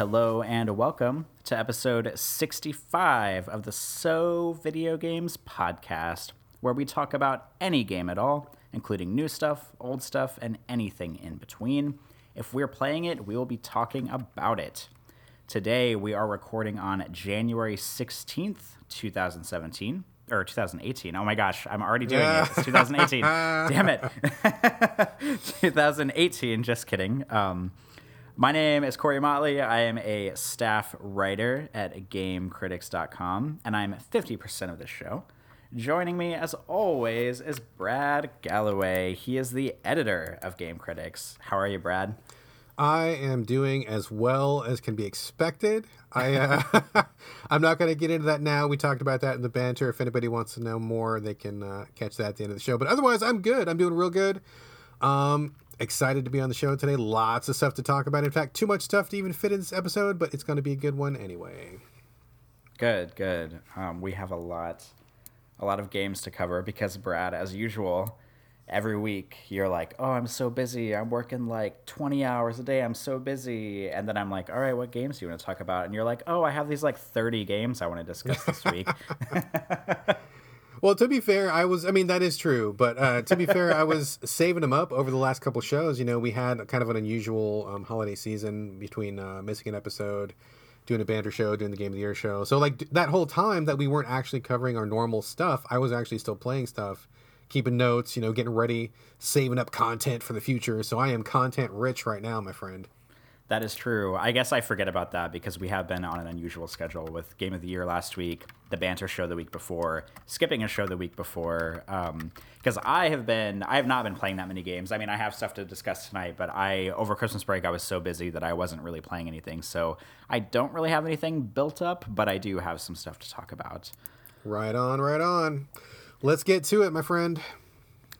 Hello and welcome to episode 65 of the So Video Games podcast, where we talk about any game at all, including new stuff, old stuff, and anything in between. If we're playing it, we will be talking about it. Today, we are recording on January 16th, 2017. Or 2018. Oh my gosh, I'm already doing it. It's 2018. Damn it. 2018, just kidding. Um, my name is Corey Motley. I am a staff writer at GameCritics.com, and I'm 50% of the show. Joining me, as always, is Brad Gallaway. He is the editor of Game Critics. How are you, Brad? I am doing as well as can be expected. I uh, I'm not going to get into that now. We talked about that in the banter. If anybody wants to know more, they can uh, catch that at the end of the show. But otherwise, I'm good. I'm doing real good. Um, excited to be on the show today. Lots of stuff to talk about. In fact, too much stuff to even fit in this episode, but it's going to be a good one anyway. Good, good. Um, we have a lot, a lot of games to cover because Brad, as usual, every week you're like, "Oh, I'm so busy. I'm working like 20 hours a day. I'm so busy." And then I'm like, "All right, what games do you want to talk about?" And you're like, "Oh, I have these like 30 games I want to discuss this week." Well, to be fair, I was, I mean, that is true. But uh, to be fair, I was saving them up over the last couple shows. You know, we had kind of an unusual um, holiday season between uh, missing an episode, doing a banter show, doing the Game of the Year show. So, like, that whole time that we weren't actually covering our normal stuff, I was actually still playing stuff, keeping notes, you know, getting ready, saving up content for the future. So, I am content rich right now, my friend. That is true. I guess I forget about that because we have been on an unusual schedule with Game of the Year last week, the banter show the week before, skipping a show the week before. Because um, I have been, I have not been playing that many games. I mean, I have stuff to discuss tonight, but I over Christmas break I was so busy that I wasn't really playing anything. So I don't really have anything built up, but I do have some stuff to talk about. Right on, right on. Let's get to it, my friend.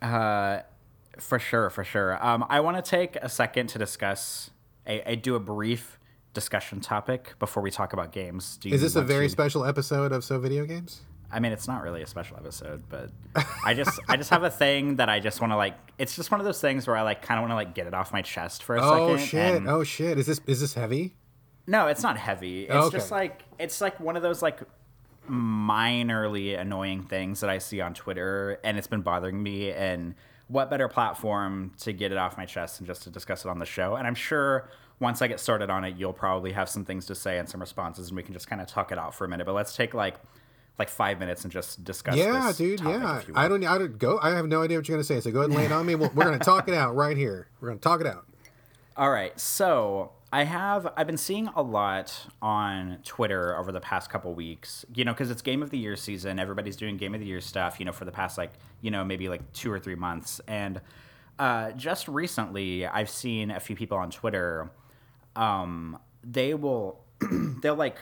Uh, for sure, for sure. Um, I want to take a second to discuss I, I do a brief discussion topic before we talk about games. Is this a very to... special episode of So Video Games? I mean, it's not really a special episode, but I just I just have a thing that I just want to like. It's just one of those things where I like kind of want to like get it off my chest for a oh, second. Oh shit! And... Oh shit! Is this is this heavy? No, it's not heavy. It's oh, okay. just like it's like one of those like minorly annoying things that I see on Twitter, and it's been bothering me. And what better platform to get it off my chest and just to discuss it on the show? And I'm sure once I get started on it, you'll probably have some things to say and some responses, and we can just kind of talk it out for a minute. But let's take like like five minutes and just discuss. Yeah, dude. Yeah, I don't. I don't go. I have no idea what you're gonna say. So go ahead and lay it on me. We're gonna talk it out right here. We're gonna talk it out. All right. So I have I've been seeing a lot on Twitter over the past couple weeks, you know, because it's Game of the Year season. Everybody's doing Game of the Year stuff, you know, for the past like you know maybe like two or three months. And uh, just recently, I've seen a few people on Twitter. Um, they will they'll like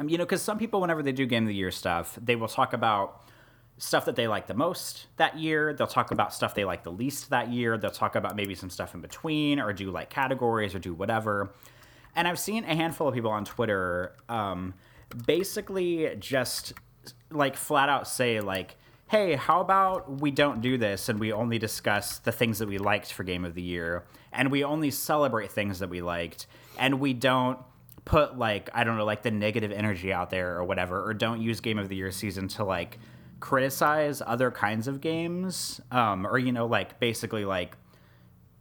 um, you know because some people whenever they do Game of the Year stuff, they will talk about stuff that they like the most that year. They'll talk about stuff they like the least that year. They'll talk about maybe some stuff in between or do like categories or do whatever. And I've seen a handful of people on Twitter um, basically just like flat out say, like, hey, how about we don't do this and we only discuss the things that we liked for Game of the Year and we only celebrate things that we liked and we don't put like, I don't know, like the negative energy out there or whatever, or don't use Game of the Year season to like criticize other kinds of games, um, or you know, like basically like.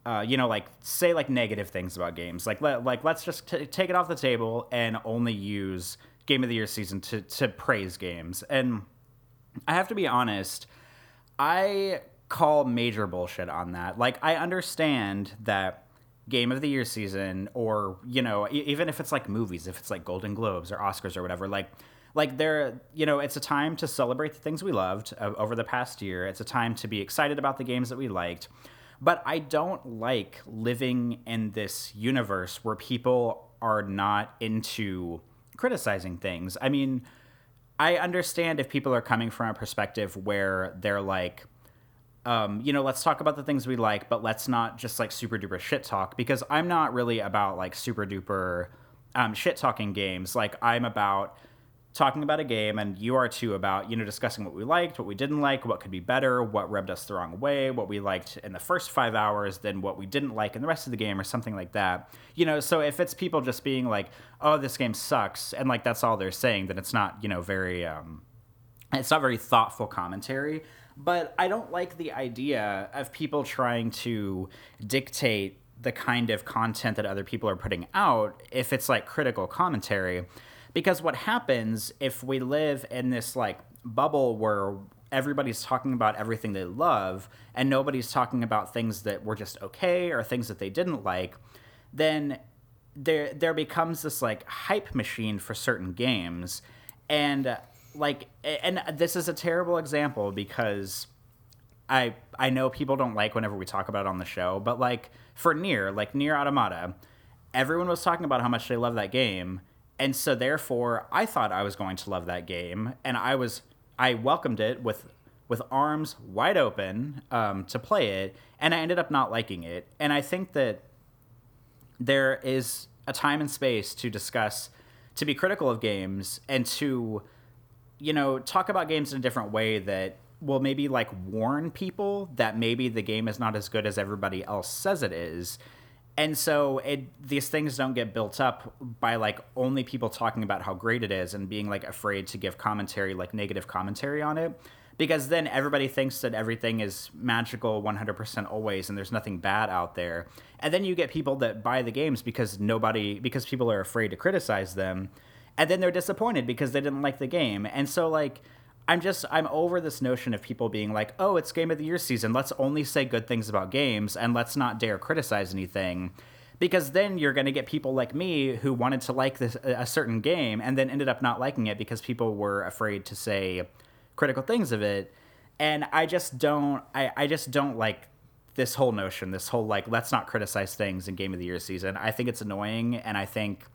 Uh, you know, like say like negative things about games. Like let like let's just t- take it off the table and only use Game of the Year season to to praise games. And I have to be honest, I call major bullshit on that. Like I understand that game of the year season or you know even if it's like movies if it's like golden globes or oscars or whatever like like there you know it's a time to celebrate the things we loved uh, over the past year. It's a time to be excited about the games that we liked. But i don't like living in this universe where people are not into criticizing things. I mean i understand if people are coming from a perspective where they're like um, you know, let's talk about the things we like, but let's not just like super duper shit talk because I'm not really about like super duper um, shit talking games. Like I'm about talking about a game, and you are too about, you know, discussing what we liked, what we didn't like, what could be better, what rubbed us the wrong way, what we liked in the first five hours, then what we didn't like in the rest of the game, or something like that. You know, so if it's people just being like, oh, this game sucks, and like that's all they're saying, then it's not, you know, very, um, it's not very thoughtful commentary. But I don't like the idea of people trying to dictate the kind of content that other people are putting out if it's like critical commentary because what happens if we live in this like bubble where everybody's talking about everything they love and nobody's talking about things that were just okay or things that they didn't like then there there becomes this like hype machine for certain games. And like and this is a terrible example because I I know people don't like whenever we talk about it on the show, but like for NieR, like NieR Automata, everyone was talking about how much they love that game, and so therefore I thought I was going to love that game, and I was I welcomed it with with arms wide open um, to play it, and I ended up not liking it, and I think that there is a time and space to discuss to be critical of games and to you know talk about games in a different way that will maybe like warn people that maybe the game is not as good as everybody else says it is and so it these things don't get built up by like only people talking about how great it is and being like afraid to give commentary like negative commentary on it. Because then everybody thinks that everything is magical 100% always and there's nothing bad out there. And then you get people that buy the games because nobody because people are afraid to criticize them. And then they're disappointed because they didn't like the game. And so like I'm just I'm over this notion of people being like, "Oh, it's game of the year season. Let's only say good things about games and let's not dare criticize anything." Because then you're going to get people like me who wanted to like this a certain game and then ended up not liking it because people were afraid to say critical things of it. And I just don't I, I just don't like this whole notion, this whole like let's not criticize things in game of the year season. I think it's annoying and I think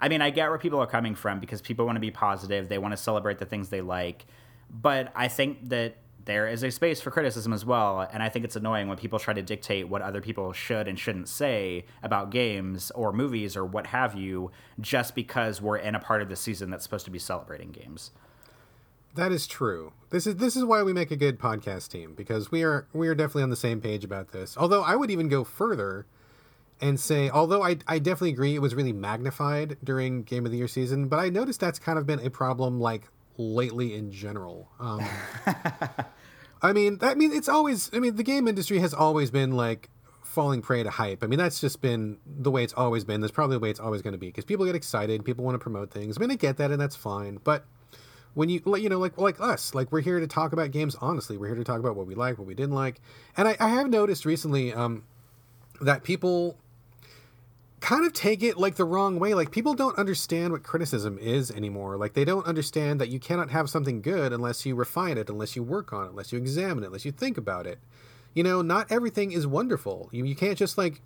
I mean, I get where people are coming from because people want to be positive, they want to celebrate the things they like but I think that there is a space for criticism as well, and I think it's annoying when people try to dictate what other people should and shouldn't say about games or movies or what have you, just because we're in a part of the season that's supposed to be celebrating games. That is true. This is this is why we make a good podcast team because we are we are definitely on the same page about this. Although I would even go further and say, although I I definitely agree it was really magnified during Game of the Year season, but I noticed that's kind of been a problem like lately in general. Um, I mean, I mean, it's always. I mean, the game industry has always been like falling prey to hype. I mean, that's just been the way it's always been. That's probably the way it's always going to be because people get excited, people want to promote things. I mean, I get that, and that's fine. But when you, you know, like like us, like we're here to talk about games honestly. We're here to talk about what we like, what we didn't like, and I, I have noticed recently um, that people kind of take it like the wrong way. Like people don't understand what criticism is anymore. Like they don't understand that you cannot have something good unless you refine it, unless you work on it, unless you examine it, unless you think about it. You know, not everything is wonderful. You, you can't just like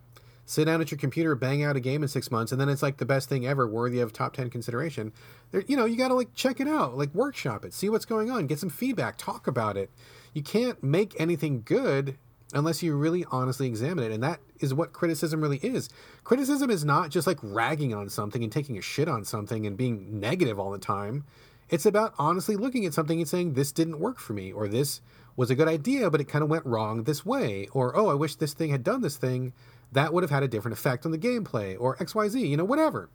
sit down at your computer, bang out a game in six months, and then it's like the best thing ever, worthy of top ten consideration. There, you know, you got to like check it out, like workshop it, see what's going on, get some feedback, talk about it. You can't make anything good unless you really honestly examine it. And that is what criticism really is. Criticism is not just like ragging on something and taking a shit on something and being negative all the time. It's about honestly looking at something and saying, this didn't work for me, or this was a good idea, but it kind of went wrong this way, or oh, I wish this thing had done this thing. That would have had a different effect on the gameplay, or XYZ, you know, whatever.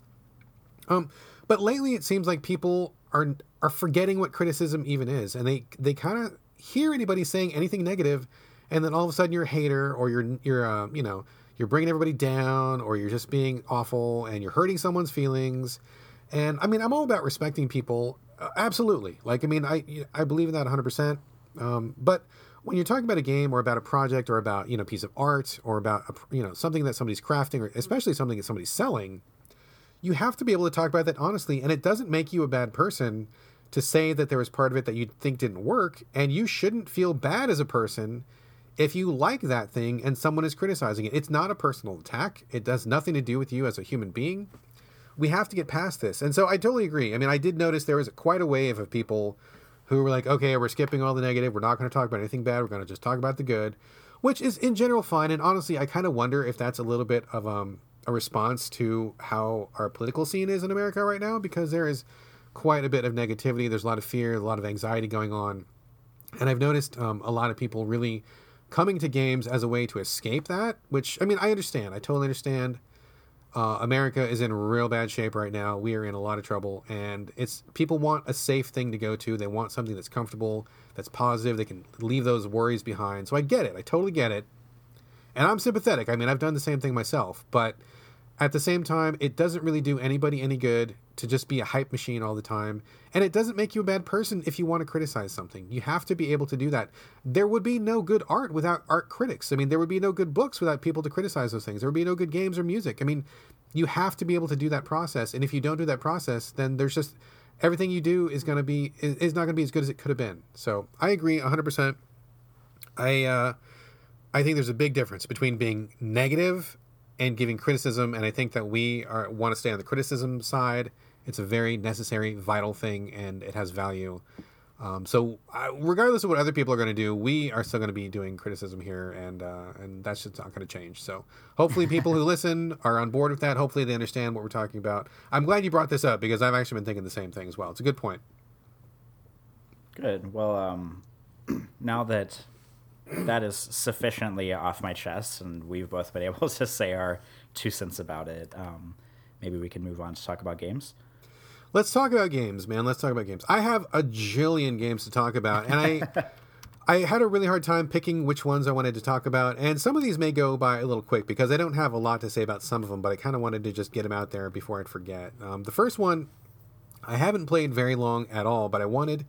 Um, but lately it seems like people are are forgetting what criticism even is, and they they kind of hear anybody saying anything negative and then all of a sudden you're a hater or you're you're uh, you know you're bringing everybody down or you're just being awful and you're hurting someone's feelings. And i mean i'm all about respecting people uh, absolutely. Like i mean i i believe in that 100% um, but when you're talking about a game or about a project or about you know a piece of art or about a, you know something that somebody's crafting or especially something that somebody's selling you have to be able to talk about that honestly. And it doesn't make you a bad person to say that there was part of it that you think didn't work. And you shouldn't feel bad as a person if you like that thing and someone is criticizing it, it's not a personal attack. It does nothing to do with you as a human being. We have to get past this. And so I totally agree. I mean, I did notice there was quite a wave of people who were like, okay, we're skipping all the negative. We're not going to talk about anything bad. We're going to just talk about the good, which is in general fine. And honestly, I kind of wonder if that's a little bit of um, a response to how our political scene is in America right now, because there is quite a bit of negativity. There's a lot of fear, a lot of anxiety going on, and I've noticed um, a lot of people really coming to games as a way to escape that. Which I mean, I understand. I totally understand. Uh, America is in real bad shape right now. We are in a lot of trouble, and it's people want a safe thing to go to. They want something that's comfortable, that's positive. They can leave those worries behind. So I get it. I totally get it, and I'm sympathetic. I mean, I've done the same thing myself, but at the same time, it doesn't really do anybody any good to just be a hype machine all the time. And it doesn't make you a bad person if you want to criticize something. You have to be able to do that. There would be no good art without art critics. I mean, there would be no good books without people to criticize those things. There would be no good games or music. I mean, you have to be able to do that process. And if you don't do that process, then there's just everything you do is going to be is not going to be as good as it could have been. So I agree 100%. I uh, I think there's a big difference between being negative and giving criticism. And I think that we are want to stay on the criticism side. It's a very necessary, vital thing, and it has value. Um, so, uh, regardless of what other people are going to do, we are still going to be doing criticism here, and uh, and that's just not going to change. So, hopefully, people who listen are on board with that. Hopefully, they understand what we're talking about. I'm glad you brought this up because I've actually been thinking the same thing as well. It's a good point. Good. Well, um, now that that is sufficiently off my chest, and we've both been able to say our two cents about it. Um, maybe we can move on to talk about games. Let's talk about games, man. Let's talk about games. I have a jillion games to talk about, and I. I had a really hard time picking which ones I wanted to talk about, and some of these may go by a little quick because I don't have a lot to say about some of them, but I kind of wanted to just get them out there before I'd forget. Um, the first one, I haven't played very long at all, but I wanted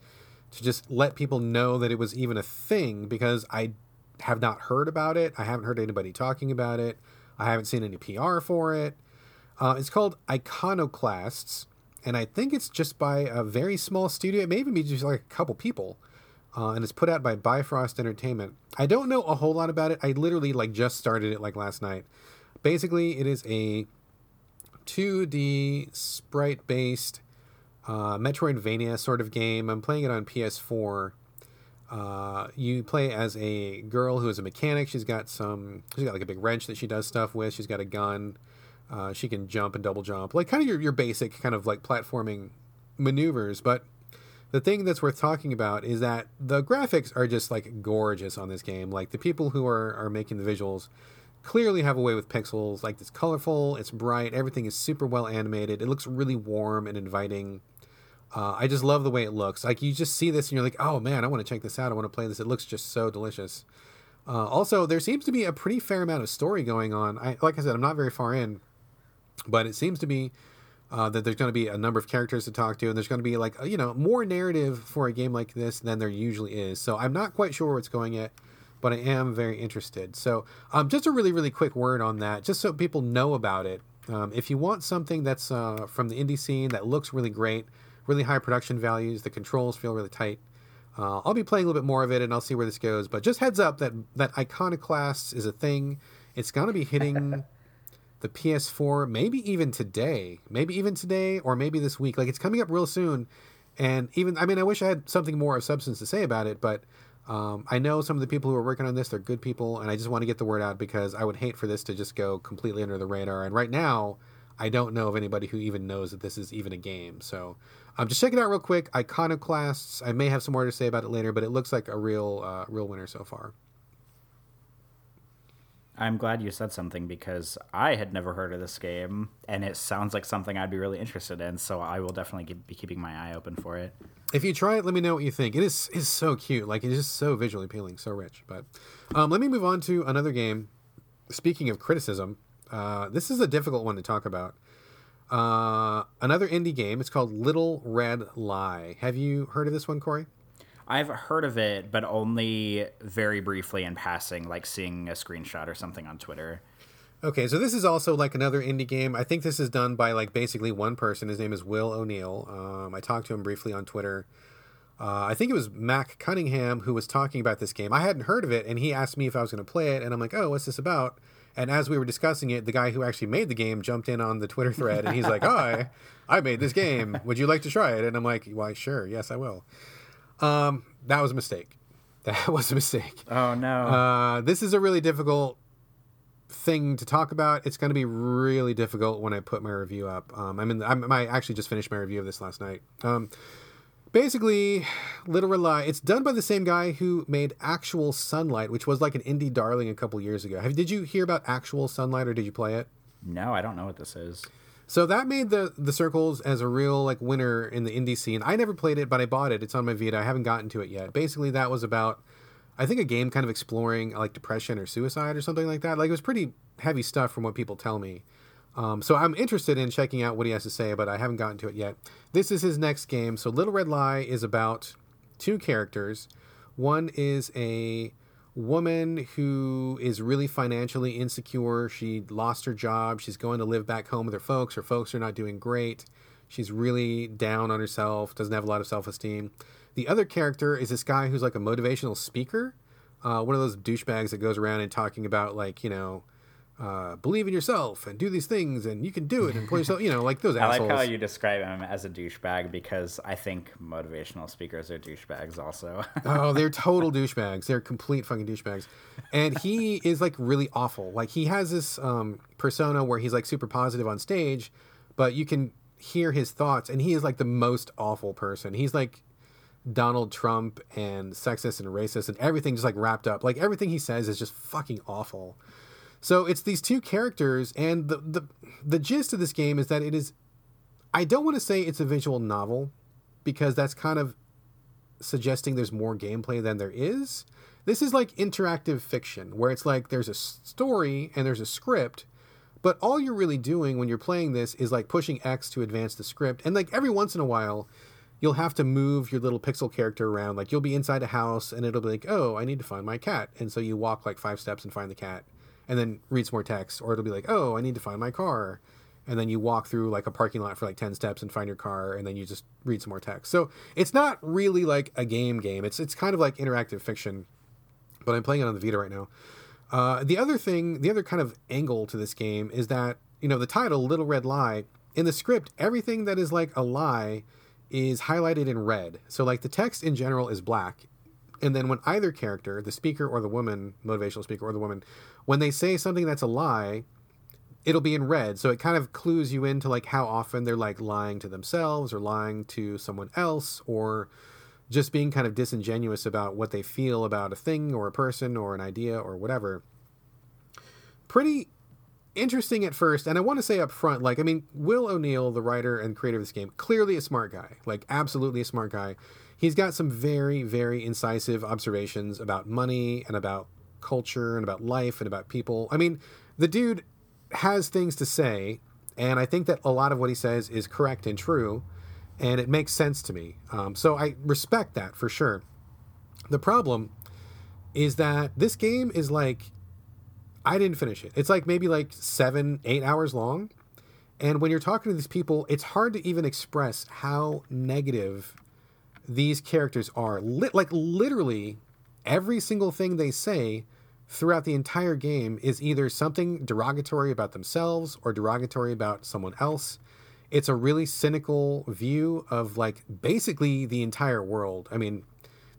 to just let people know that it was even a thing because I have not heard about it. I haven't heard anybody talking about it. I haven't seen any PR for it. Uh, it's called Iconoclasts, and I think it's just by a very small studio. It may even be just like a couple people. Uh, and it's put out by Bifrost Entertainment. I don't know a whole lot about it. I literally like just started it like last night. Basically, it is a 2D sprite based uh, Metroidvania sort of game. I'm playing it on PS4. Uh, you play as a girl who is a mechanic. She's got some. She's got like a big wrench that she does stuff with. She's got a gun. Uh, she can jump and double jump, like kind of your your basic kind of like platforming maneuvers. But the thing that's worth talking about is that the graphics are just like gorgeous on this game. Like the people who are are making the visuals clearly have a way with pixels. Like it's colorful, it's bright, everything is super well animated. It looks really warm and inviting. Uh, I just love the way it looks. Like you just see this and you're like, oh man, I want to check this out. I want to play this. It looks just so delicious. Uh, also, there seems to be a pretty fair amount of story going on. I, like I said, I'm not very far in, but it seems to be uh, that there's going to be a number of characters to talk to, and there's going to be like you know more narrative for a game like this than there usually is. So I'm not quite sure where it's going yet, but I am very interested. So um, just a really really quick word on that, just so people know about it. Um, if you want something that's uh, from the indie scene that looks really great really high production values. The controls feel really tight. Uh, I'll be playing a little bit more of it, and I'll see where this goes. But just heads up that that Iconoclasts is a thing. It's gonna be hitting the PS4, maybe even today, maybe even today, or maybe this week. Like it's coming up real soon. And even, I mean, I wish I had something more of substance to say about it, but um, I know some of the people who are working on this, they're good people, and I just want to get the word out because I would hate for this to just go completely under the radar. And right now, I don't know of anybody who even knows that this is even a game. So um, just check it out real quick. Iconoclasts. I may have some more to say about it later, but it looks like a real, uh, real winner so far. I'm glad you said something because I had never heard of this game, and it sounds like something I'd be really interested in. So I will definitely be keeping my eye open for it. If you try it, let me know what you think. It is is so cute, like it's just so visually appealing, so rich. But um, let me move on to another game. Speaking of criticism, uh, this is a difficult one to talk about. Uh, another indie game. It's called Little Red Lie. Have you heard of this one, Corey? I've heard of it, but only very briefly in passing, like seeing a screenshot or something on Twitter. Okay, so this is also like another indie game. I think this is done by like basically one person. His name is Will O'Neill. Um, I talked to him briefly on Twitter. Uh, I think it was Mac Cunningham who was talking about this game. I hadn't heard of it, and he asked me if I was going to play it, and I'm like, "Oh, what's this about?" And as we were discussing it, the guy who actually made the game jumped in on the Twitter thread and he's like, "Oh, I, I made this game. Would you like to try it?" And I'm like, "Why, sure. Yes, I will." Um, that was a mistake. That was a mistake. Oh no. Uh, this is a really difficult thing to talk about. It's going to be really difficult when I put my review up. Um, I mean, I'm, I actually just finished my review of this last night. Um, basically, Little Red Lie. It's done by the same guy who made Actual Sunlight, which was like an indie darling a couple years ago. Have, did you hear about Actual Sunlight, or did you play it? No, I don't know what this is. So that made the the circles as a real like winner in the indie scene. I never played it, but I bought it. It's on my Vita. I haven't gotten to it yet. Basically, that was about I think a game kind of exploring like depression or suicide or something like that. Like it was pretty heavy stuff from what people tell me. Um, so I'm interested in checking out what he has to say, but I haven't gotten to it yet. This is his next game. So Little Red Lie is about two characters. One is a woman who is really financially insecure. She lost her job. She's going to live back home with her folks. Her folks are not doing great. She's really down on herself, doesn't have a lot of self esteem. The other character is this guy who's like a motivational speaker, uh, one of those douchebags that goes around and talking about like you know, uh, believe in yourself and do these things and you can do it and pull yourself. You know, like those I assholes. like how you describe him as a douchebag because I think motivational speakers are douchebags also. oh, they're total douchebags. They're complete fucking douchebags. And he is like really awful. Like he has this um, persona where he's like super positive on stage, but you can hear his thoughts, and he is like the most awful person. He's like Donald Trump and sexist and racist and everything just like wrapped up. Like everything he says is just fucking awful. So it's these two characters, and the the the gist of this game is that it is. I don't want to say it's a visual novel, because that's kind of suggesting there's more gameplay than there is. This is like interactive fiction, where it's like there's a story and there's a script, but all you're really doing when you're playing this is like pushing X to advance the script, and like every once in a while you'll have to move your little pixel character around. Like you'll be inside a house and it'll be like, oh, I need to find my cat. And so you walk like five steps and find the cat and then read some more text. Or it'll be like, oh, I need to find my car. And then you walk through like a parking lot for like 10 steps and find your car and then you just read some more text. So it's not really like a game game. It's, it's kind of like interactive fiction, but I'm playing it on the Vita right now. Uh, the other thing, the other kind of angle to this game is that, you know, the title, Little Red Lie, in the script, everything that is like a lie is highlighted in red. So like the text in general is black. And then when either character, the speaker or the woman, motivational speaker or the woman, when they say something that's a lie, it'll be in red. So it kind of clues you into like how often they're like lying to themselves or lying to someone else or just being kind of disingenuous about what they feel about a thing or a person or an idea or whatever. Pretty interesting at first, and I want to say up front, like, I mean, Will O'Neill, the writer and creator of this game, clearly a smart guy, like, absolutely a smart guy. He's got some very, very incisive observations about money and about culture and about life and about people. I mean, the dude has things to say, and I think that a lot of what he says is correct and true, and it makes sense to me. Um, so I respect that for sure. The problem is that this game is like I didn't finish it. It's like maybe like seven, eight hours long. And when you're talking to these people, it's hard to even express how negative these characters are. Li- like literally, every single thing they say throughout the entire game is either something derogatory about themselves or derogatory about someone else. It's a really cynical view of like basically the entire world. I mean,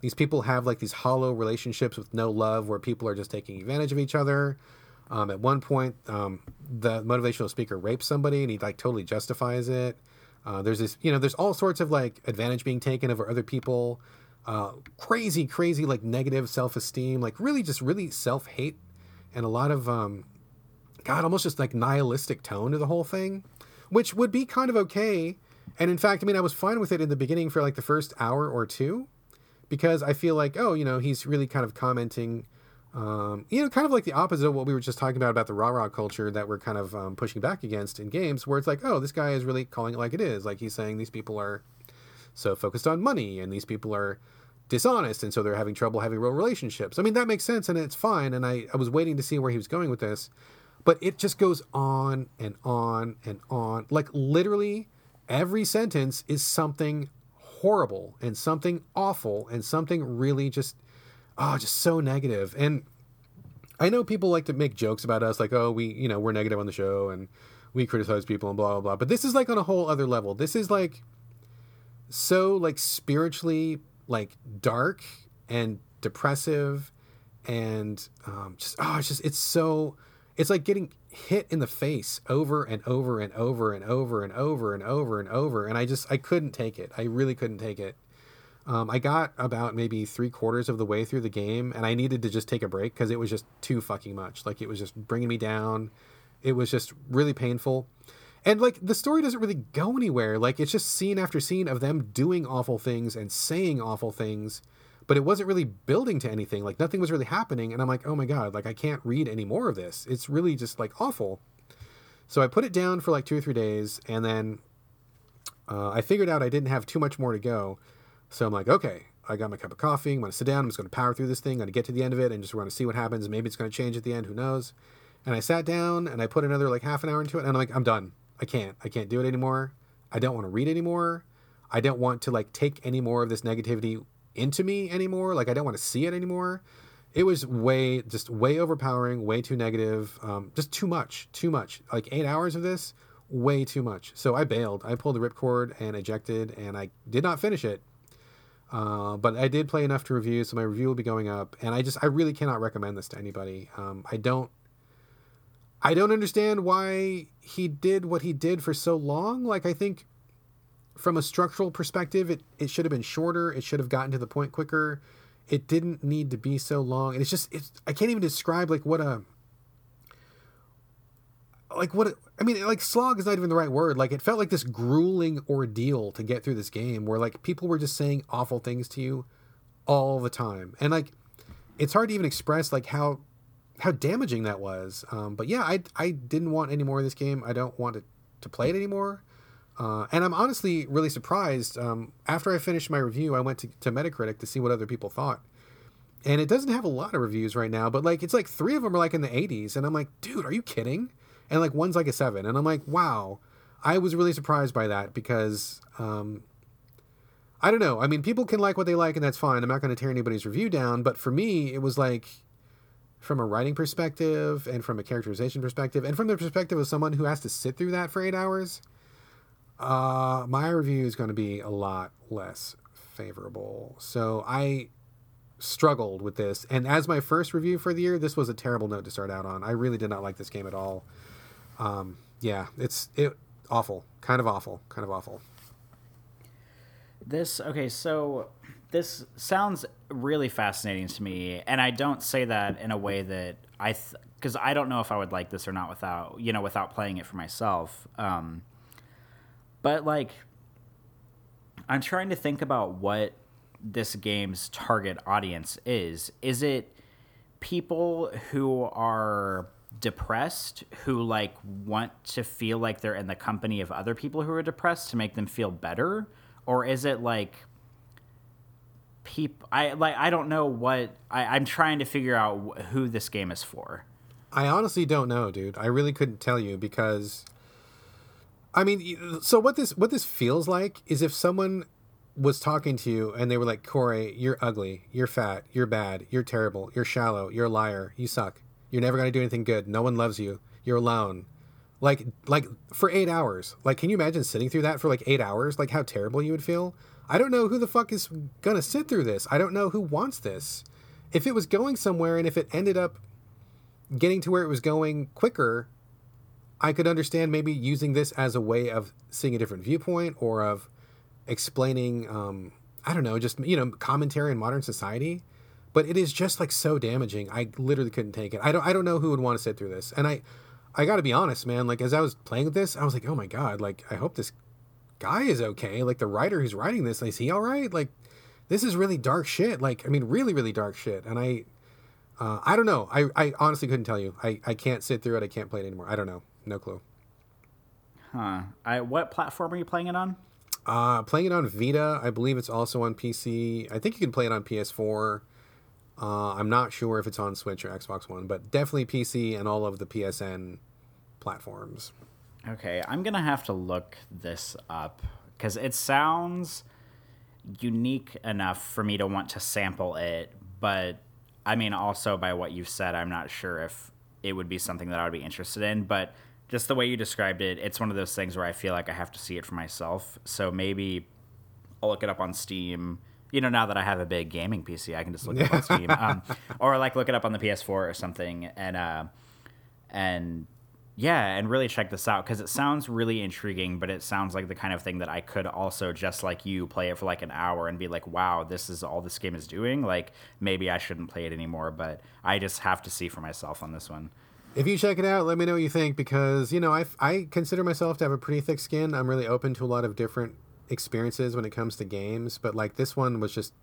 these people have like these hollow relationships with no love where people are just taking advantage of each other. Um, at one point, um, the motivational speaker rapes somebody and he like totally justifies it. Uh, there's this, you know, there's all sorts of like advantage being taken over other people. Uh, crazy, crazy, like negative self esteem, like really just really self hate and a lot of, um, God, almost just like nihilistic tone to the whole thing, which would be kind of okay. And in fact, I mean, I was fine with it in the beginning for like the first hour or two because I feel like, oh, you know, he's really kind of commenting um, you know, kind of like the opposite of what we were just talking about about the rah rah culture that we're kind of um, pushing back against in games, where it's like, oh, this guy is really calling it like it is. Like he's saying these people are so focused on money and these people are dishonest and so they're having trouble having real relationships. I mean, that makes sense and it's fine. And I, I was waiting to see where he was going with this, but it just goes on and on and on. Like literally every sentence is something horrible and something awful and something really just oh, just so negative. And I know people like to make jokes about us, like, oh, we, you know, we're negative on the show and we criticize people and blah blah blah. But this is like on a whole other level. This is like so like spiritually like dark and depressive and um, just oh, it's just it's so it's like getting hit in the face over and over and over and over and over and over and over and i just i couldn't take it. I really couldn't take it. Um, i got about maybe three quarters of the way through the game and i needed to just take a break because it was just too fucking much. Like it was just bringing me down. It was just really painful and like the story doesn't really go anywhere like it's just scene after scene of them doing awful things and saying awful things but it wasn't really building to anything. Like nothing was really happening. And I'm like, oh my God, like I can't read any more of this. It's really just like awful. So I put it down for like two or three days. And then uh, I figured out I didn't have too much more to go. So I'm like, okay, I got my cup of coffee. I'm going to sit down. I'm just going to power through this thing. I'm going to get to the end of it and just want to see what happens. Maybe it's going to change at the end. Who knows? And I sat down and I put another like half an hour into it. And I'm like, I'm done. I can't. I can't do it anymore. I don't want to read anymore. I don't want to like take any more of this negativity into me anymore. Like I don't want to see it anymore. It was way just way overpowering, way too negative, um, just too much, too much. Like eight hours of this, way too much. So I bailed. I pulled the ripcord and ejected, and I did not finish it. Uh, but I did play enough to review, so my review will be going up. And I just, I really cannot recommend this to anybody. Um, I don't, I don't understand why he did what he did for so long. Like I think from a structural perspective, it, it should have been shorter. It should have gotten to the point quicker. It didn't need to be so long. And it's just, it's, I can't even describe like what a, like what, a, I mean, like slog is not even the right word. Like it felt like this grueling ordeal to get through this game where like people were just saying awful things to you all the time. And like, it's hard to even express like how, how damaging that was. Um, but yeah, I, I didn't want any more of this game. I don't want to, to play it anymore. Uh, and I'm honestly really surprised. Um, after I finished my review, I went to, to Metacritic to see what other people thought. And it doesn't have a lot of reviews right now, but like it's like three of them are like in the 80s. And I'm like, dude, are you kidding? And like one's like a seven. And I'm like, wow. I was really surprised by that because um, I don't know. I mean, people can like what they like, and that's fine. I'm not going to tear anybody's review down. But for me, it was like from a writing perspective and from a characterization perspective and from the perspective of someone who has to sit through that for eight hours uh, my review is going to be a lot less favorable. So I struggled with this, and as my first review for the year, this was a terrible note to start out on. I really did not like this game at all. Um, yeah, it's it awful, kind of awful, kind of awful. This okay, so this sounds really fascinating to me, and I don't say that in a way that I because th- I don't know if I would like this or not without you know without playing it for myself. Um, but like I'm trying to think about what this game's target audience is. Is it people who are depressed who like want to feel like they're in the company of other people who are depressed to make them feel better or is it like people i like i don't know what I, i'm trying to figure out who this game is for i honestly don't know dude i really couldn't tell you because I mean, so what this what this feels like is if someone was talking to you and they were like, "Corey, you're ugly, you're fat, you're bad, you're terrible, you're shallow, you're a liar, you suck, you're never gonna do anything good, no one loves you, you're alone." Like, like for eight hours. Like, can you imagine sitting through that for like eight hours? Like, how terrible you would feel. I don't know who the fuck is gonna sit through this. I don't know who wants this. If it was going somewhere and if it ended up getting to where it was going quicker, I could understand maybe using this as a way of seeing a different viewpoint or of explaining, um, I don't know, just, you know, commentary in modern society. But it is just like so damaging. I literally couldn't take it. I don't, I don't know who would want to sit through this. And I, I got to be honest, man. Like as I was playing with this, I was like, oh my god, like I hope this guy is okay. Like the writer who's writing this, is he all right? Like this is really dark shit. Like I mean, really, really dark shit. And I, uh, I don't know. I, I honestly couldn't tell you. I, I can't sit through it. I can't play it anymore. I don't know. No clue. Huh. I what platform are you playing it on? Uh, playing it on Vita. I believe it's also on PC. I think you can play it on PS4. Uh, I'm not sure if it's on Switch or Xbox One, but definitely PC and all of the PSN platforms. Okay, I'm gonna have to look this up because it sounds unique enough for me to want to sample it, but I mean, also by what you've said, I'm not sure if it would be something that I would be interested in. But just the way you described it, it's one of those things where I feel like I have to see it for myself. So maybe I'll look it up on Steam. You know, now that I have a big gaming PC, I can just look it up on Steam, um, or like look it up on the PS4 or something, and uh, and yeah, and really check this out because it sounds really intriguing, but it sounds like the kind of thing that I could also just like you play it for like an hour and be like, wow, this is all this game is doing. Like maybe I shouldn't play it anymore, but I just have to see for myself on this one. If you check it out, let me know what you think because you know I I consider myself to have a pretty thick skin. I'm really open to a lot of different experiences when it comes to games, but like this one was just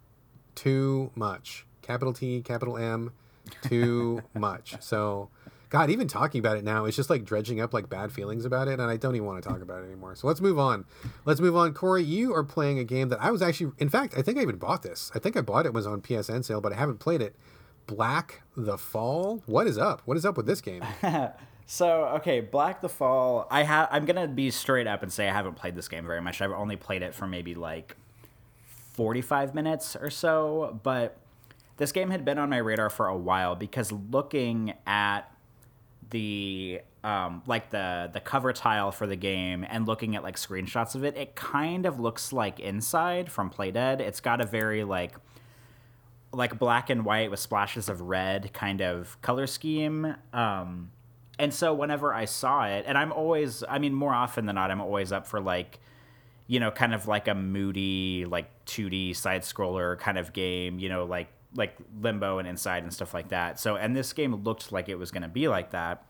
too much. Capital T, capital M, too much. So God, even talking about it now is just like dredging up like bad feelings about it, and I don't even want to talk about it anymore. So let's move on. Let's move on. Corey, you are playing a game that I was actually, in fact, I think I even bought this. I think I bought it was on PSN sale, but I haven't played it. Black the Fall. What is up? What is up with this game? so okay, Black the Fall. I have. I'm gonna be straight up and say I haven't played this game very much. I've only played it for maybe like 45 minutes or so, but this game had been on my radar for a while because looking at the um, like the the cover tile for the game and looking at like screenshots of it, it kind of looks like Inside from Playdead. It's got a very like like black and white with splashes of red kind of color scheme. Um, and so whenever I saw it, and I'm always, I mean, more often than not, I'm always up for like, you know, kind of like a moody, like 2D side scroller kind of game, you know, like like Limbo and Inside and stuff like that. So, and this game looked like it was going to be like that.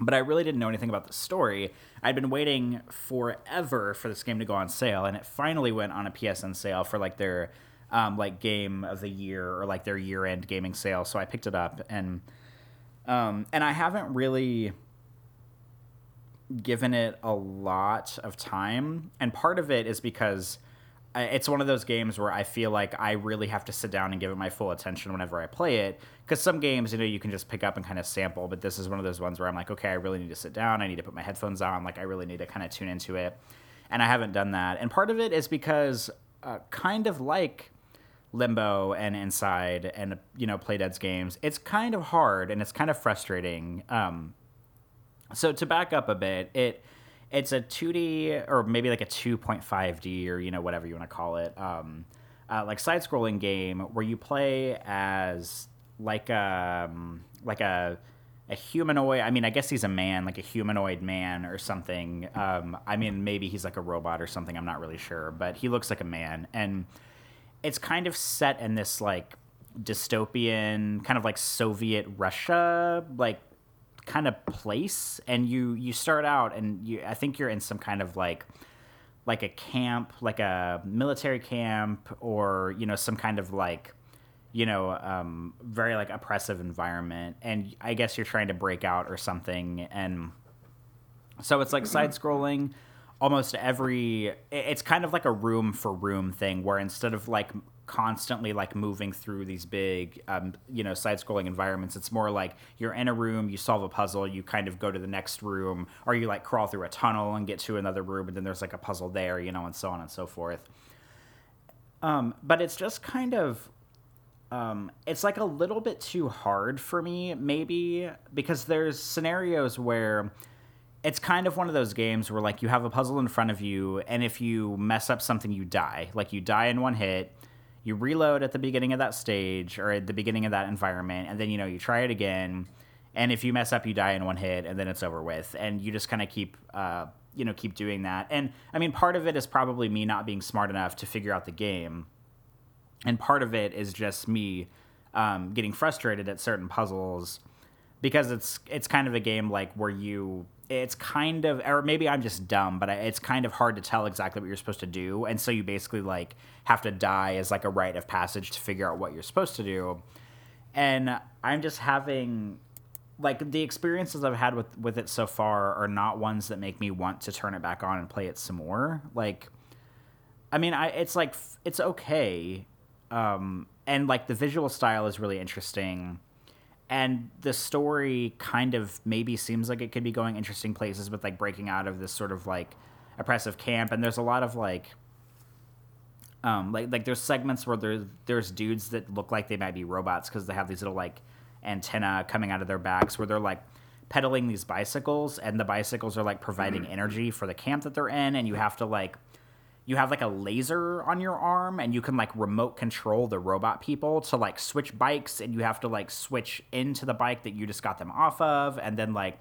But I really didn't know anything about the story. I'd been waiting forever for this game to go on sale, and it finally went on a PSN sale for like their um, like game of the year or like their year end gaming sale. So I picked it up, and um, and I haven't really given it a lot of time, and part of it is because it's one of those games where I feel like I really have to sit down and give it my full attention whenever I play it. Because some games, you know, you can just pick up and kind of sample, but this is one of those ones where I'm like, okay, I really need to sit down. I need to put my headphones on. Like, I really need to kind of tune into it. And I haven't done that. And part of it is because, uh, kind of like Limbo and Inside and, you know, Playdead's games, it's kind of hard and it's kind of frustrating. Um, so to back up a bit, it it's a 2D or maybe like a 2.5D or you know whatever you want to call it, um, uh, like side scrolling game where you play as like a um, like a a humanoid. I mean, I guess he's a man, like a humanoid man or something. Um, I mean, maybe he's like a robot or something. I'm not really sure, but he looks like a man, and it's kind of set in this like dystopian, kind of like Soviet Russia, like kind of place and you you start out and you I think you're in some kind of like like a camp, like a military camp or you know some kind of like you know um, very like oppressive environment and I guess you're trying to break out or something and so it's like side scrolling almost every it's kind of like a room for room thing where instead of like constantly like moving through these big um, you know side scrolling environments. It's more like you're in a room you solve a puzzle you kind of go to the next room or you like crawl through a tunnel and get to another room and then there's like a puzzle there you know and so on and so forth. Um, but it's just kind of um, it's like a little bit too hard for me maybe because there's scenarios where it's kind of one of those games where like you have a puzzle in front of you and if you mess up something you die. Like you die in one hit you reload at the beginning of that stage or at the beginning of that environment and then you know you try it again and if you mess up you die in one hit and then it's over with and you just kind of keep uh, you know keep doing that. And i mean part of it is probably me not being smart enough to figure out the game and part of it is just me um, getting frustrated at certain puzzles because it's it's kind of a game like where you it's kind of or maybe i'm just dumb but it's kind of hard to tell exactly what you're supposed to do. And so you basically like have to die as like a rite of passage to figure out what you're supposed to do. And i'm just having like the experiences i've had with with it so far are not ones that make me want to turn it back on and play it some more. Like i mean i it's like it's okay. Um and like the visual style is really interesting and the story kind of maybe seems like it could be going interesting places with like breaking out of this sort of like oppressive camp and there's a lot of like um like like there's segments where there's there's dudes that look like they might be robots because they have these little like antenna coming out of their backs where they're like pedaling these bicycles and the bicycles are like providing energy for the camp that they're in and you have to like you have like a laser on your arm and you can like remote control the robot people to like switch bikes and you have to like switch into the bike that you just got them off of and then like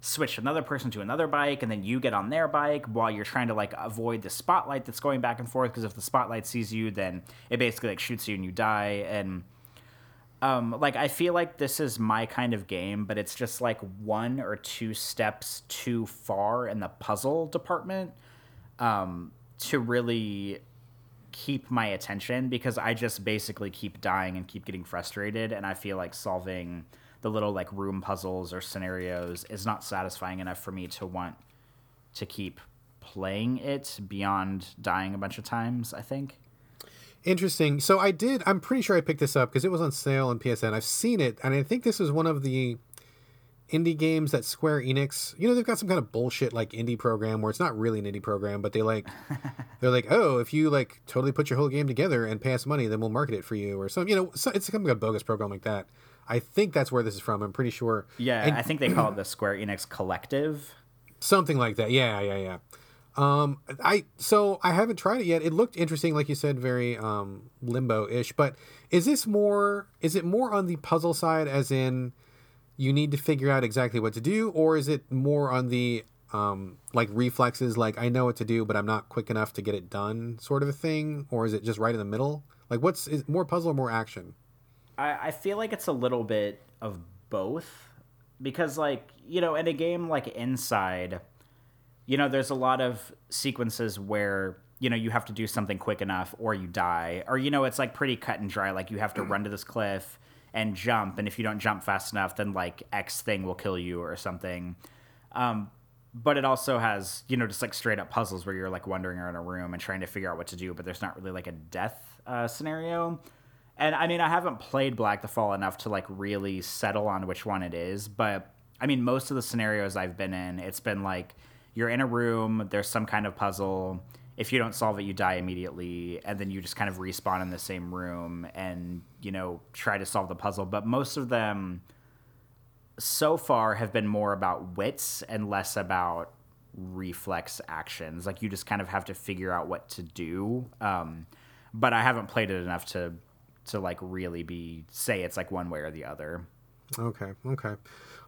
switch another person to another bike and then you get on their bike while you're trying to like avoid the spotlight that's going back and forth because if the spotlight sees you then it basically like shoots you and you die and um, like I feel like this is my kind of game, but it's just like one or two steps too far in the puzzle department. Um, to really keep my attention because I just basically keep dying and keep getting frustrated, and I feel like solving the little like room puzzles or scenarios is not satisfying enough for me to want to keep playing it beyond dying a bunch of times. I think. Interesting. So I did. I'm pretty sure I picked this up because it was on sale on PSN. I've seen it, and I think this is one of the indie games that Square Enix. You know, they've got some kind of bullshit like indie program where it's not really an indie program, but they like they're like, oh, if you like totally put your whole game together and pay us money, then we'll market it for you, or some. You know, so it's kind of a bogus program like that. I think that's where this is from. I'm pretty sure. Yeah, and, I think they call it the Square Enix Collective. Something like that. Yeah, yeah, yeah. Um, I so I haven't tried it yet. It looked interesting, like you said, very um, limbo-ish. But is this more? Is it more on the puzzle side, as in you need to figure out exactly what to do, or is it more on the um, like reflexes, like I know what to do, but I'm not quick enough to get it done, sort of a thing, or is it just right in the middle? Like, what's is more puzzle or more action? I, I feel like it's a little bit of both because, like, you know, in a game like Inside you know, there's a lot of sequences where you know you have to do something quick enough or you die, or you know it's like pretty cut and dry. Like you have to run to this cliff and jump, and if you don't jump fast enough, then like X thing will kill you or something. Um, but it also has you know just like straight up puzzles where you're like wandering around a room and trying to figure out what to do, but there's not really like a death uh, scenario. And I mean, I haven't played Black the Fall enough to like really settle on which one it is, but I mean, most of the scenarios I've been in, it's been like you're in a room, there's some kind of puzzle. If you don't solve it, you die immediately, and then you just kind of respawn in the same room and, you know, try to solve the puzzle. But most of them so far have been more about wits and less about reflex actions. Like you just kind of have to figure out what to do. Um, but I haven't played it enough to to like really be say it's like one way or the other. Okay, okay.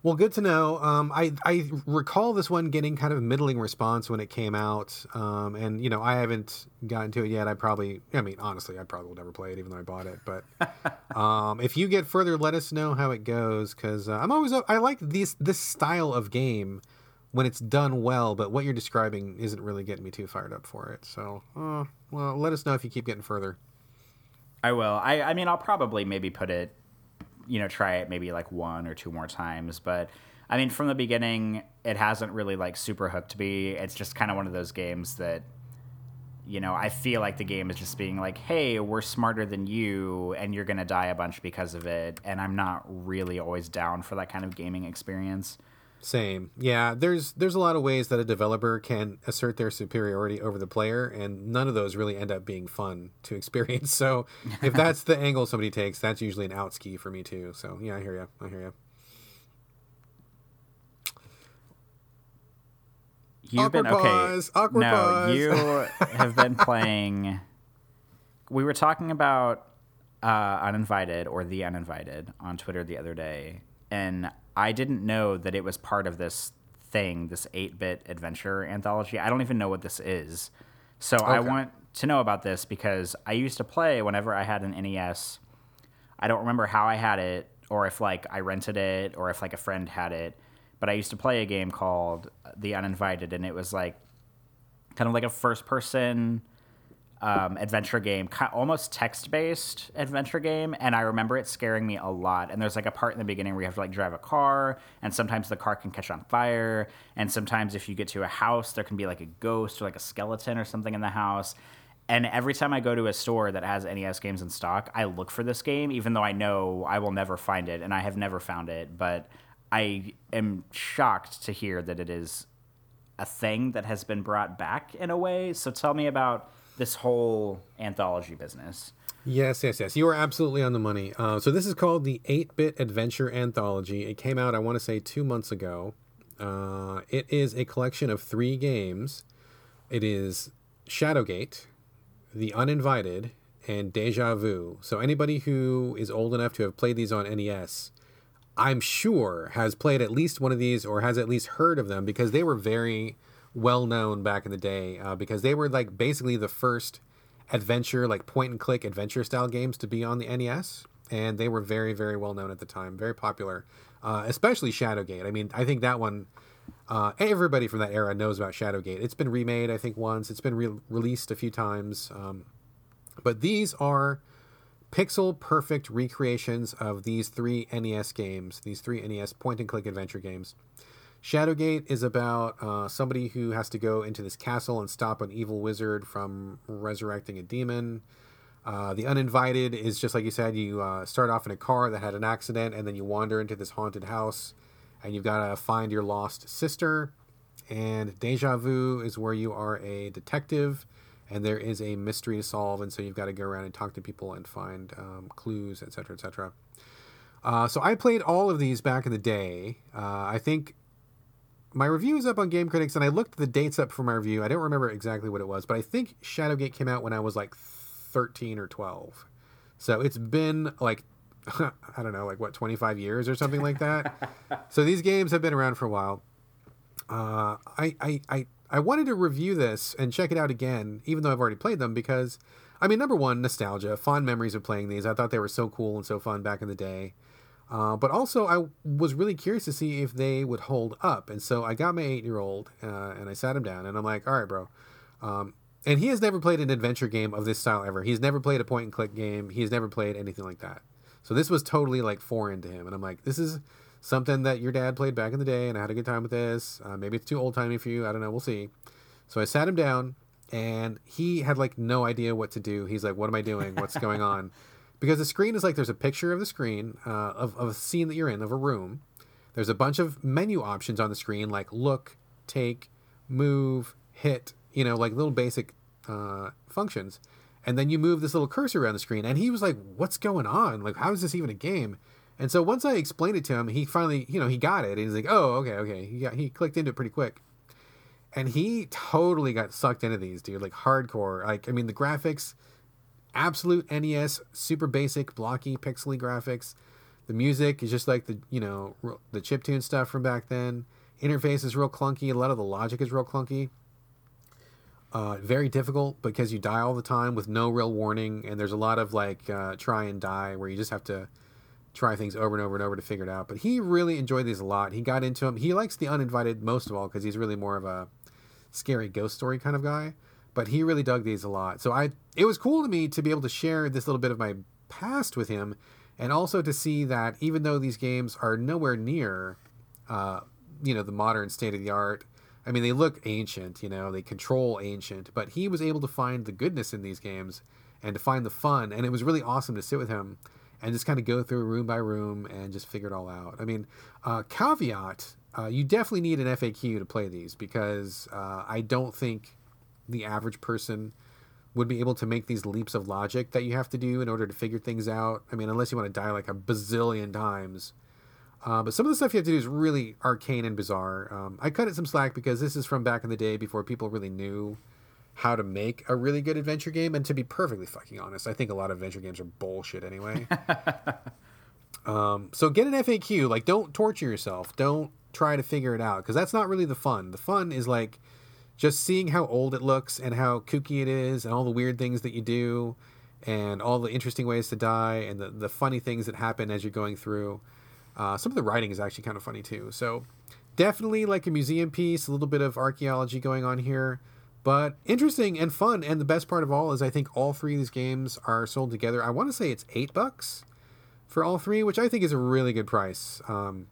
Well, good to know. Um, I I recall this one getting kind of middling response when it came out, um, and you know I haven't gotten to it yet. I probably, I mean, honestly, I probably will never play it, even though I bought it. But um, if you get further, let us know how it goes, because uh, I'm always I like this this style of game when it's done well. But what you're describing isn't really getting me too fired up for it. So, uh, well, let us know if you keep getting further. I will. I I mean, I'll probably maybe put it you know try it maybe like one or two more times but i mean from the beginning it hasn't really like super hooked me. It's just kind of one of those games that you know i feel like the game is just being like hey we're smarter than you and you're gonna die a bunch because of it and i'm not really always down for that kind of gaming experience same. Yeah, there's there's a lot of ways that a developer can assert their superiority over the player and none of those really end up being fun to experience. So, if that's the angle somebody takes, that's usually an out ski for me too. So, yeah, I hear you. I hear you. You've awkward been okay. Pause, awkward no, pause. you have been playing. We were talking about uh, uninvited or the uninvited on Twitter the other day, and I didn't know that it was part of this thing, this 8 bit adventure anthology. I don't even know what this is. So okay. I want to know about this because I used to play whenever I had an NES. I don't remember how I had it or if like I rented it or if like a friend had it, but I used to play a game called The Uninvited and it was like kind of like a first person um, adventure game, almost text based adventure game. And I remember it scaring me a lot. And there's like a part in the beginning where you have to like drive a car, and sometimes the car can catch on fire. And sometimes if you get to a house, there can be like a ghost or like a skeleton or something in the house. And every time I go to a store that has NES games in stock, I look for this game, even though I know I will never find it, and I have never found it. But I am shocked to hear that it is a thing that has been brought back in a way. So tell me about this whole anthology business. Yes, yes, yes. You are absolutely on the money. Uh, so this is called the 8-Bit Adventure Anthology. It came out, I want to say, two months ago. Uh, it is a collection of three games. It is Shadowgate, The Uninvited, and Deja Vu. So anybody who is old enough to have played these on NES, I'm sure has played at least one of these or has at least heard of them because they were very well known back in the day. Uh, because they were like basically the first adventure, like point and click adventure style games to be on the NES, and they were very very well known at the time, very popular. Uh, especially Shadowgate. I mean, I think that one. Uh, everybody from that era knows about Shadowgate. It's been remade, I think, once. It's been re- released a few times. Um, but these are pixel perfect recreations of these three NES games, these three NES point and click adventure games. Shadowgate is about uh, somebody who has to go into this castle and stop an evil wizard from resurrecting a demon. Uh, the Uninvited is just like you said, you uh, start off in a car that had an accident, and then you wander into this haunted house, and you've got to find your lost sister. And Deja Vu is where you are a detective and there is a mystery to solve, and so you've got to go around and talk to people and find um, clues, etc., etc. Uh, so I played all of these back in the day. Uh, I think my review is up on Game Critics, and I looked the dates up for my review. I don't remember exactly what it was, but I think Shadowgate came out when I was like 13 or 12. So it's been like I don't know, like what 25 years or something like that. so these games have been around for a while. Uh, I, I I I wanted to review this and check it out again, even though I've already played them, because, I mean, number one, nostalgia, fond memories of playing these. I thought they were so cool and so fun back in the day. Uh, but also, I was really curious to see if they would hold up. And so I got my eight year old uh, and I sat him down and I'm like, all right, bro. Um, and he has never played an adventure game of this style ever. He's never played a point and click game. He's never played anything like that. So this was totally like foreign to him. And I'm like, this is something that your dad played back in the day, and I had a good time with this. Uh, maybe it's too old timey for you. I don't know. We'll see. So I sat him down, and he had like no idea what to do. He's like, "What am I doing? What's going on?" Because the screen is like there's a picture of the screen uh, of, of a scene that you're in of a room. There's a bunch of menu options on the screen like look, take, move, hit. You know, like little basic uh, functions. And then you move this little cursor around the screen, and he was like, "What's going on? Like, how is this even a game?" And so once I explained it to him, he finally, you know, he got it. And he's like, "Oh, okay, okay." He he clicked into it pretty quick, and he totally got sucked into these, dude. Like hardcore. Like I mean, the graphics, absolute NES, super basic, blocky, pixely graphics. The music is just like the you know the chip tune stuff from back then. Interface is real clunky. A lot of the logic is real clunky. Uh, very difficult because you die all the time with no real warning, and there's a lot of like uh, try and die where you just have to try things over and over and over to figure it out. But he really enjoyed these a lot. He got into them. He likes the uninvited most of all because he's really more of a scary ghost story kind of guy. But he really dug these a lot. So I, it was cool to me to be able to share this little bit of my past with him, and also to see that even though these games are nowhere near, uh, you know, the modern state of the art. I mean, they look ancient, you know, they control ancient, but he was able to find the goodness in these games and to find the fun. And it was really awesome to sit with him and just kind of go through room by room and just figure it all out. I mean, uh, caveat, uh, you definitely need an FAQ to play these because uh, I don't think the average person would be able to make these leaps of logic that you have to do in order to figure things out. I mean, unless you want to die like a bazillion times. Uh, but some of the stuff you have to do is really arcane and bizarre. Um, I cut it some slack because this is from back in the day before people really knew how to make a really good adventure game. And to be perfectly fucking honest, I think a lot of adventure games are bullshit anyway. um, so get an FAQ. Like, don't torture yourself. Don't try to figure it out because that's not really the fun. The fun is like just seeing how old it looks and how kooky it is and all the weird things that you do and all the interesting ways to die and the, the funny things that happen as you're going through. Uh, some of the writing is actually kind of funny too. So definitely like a museum piece, a little bit of archaeology going on here but interesting and fun. And the best part of all is I think all three of these games are sold together. I want to say it's eight bucks for all three, which I think is a really good price. Um,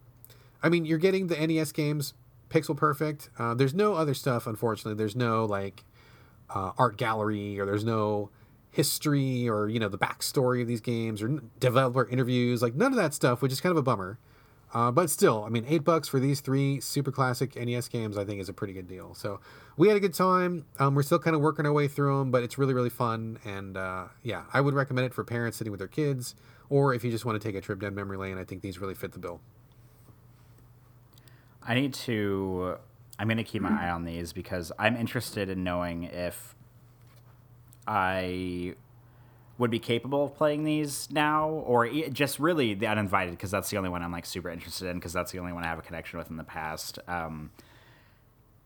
I mean, you're getting the NES games pixel perfect. Uh, there's no other stuff, unfortunately. There's no like uh, art gallery or there's no history or you know the backstory of these games or developer interviews. Like none of that stuff, which is kind of a bummer. Uh, but still, I mean, eight bucks for these three super classic NES games, I think, is a pretty good deal. So we had a good time. Um, we're still kind of working our way through them, but it's really, really fun. And uh, yeah, I would recommend it for parents sitting with their kids, or if you just want to take a trip down memory lane. I think these really fit the bill. I need to. I'm going to keep my eye on these because I'm interested in knowing if I would be capable of playing these now, or just really the uninvited because that's the only one I'm like super interested in because that's the only one I have a connection with in the past. Um,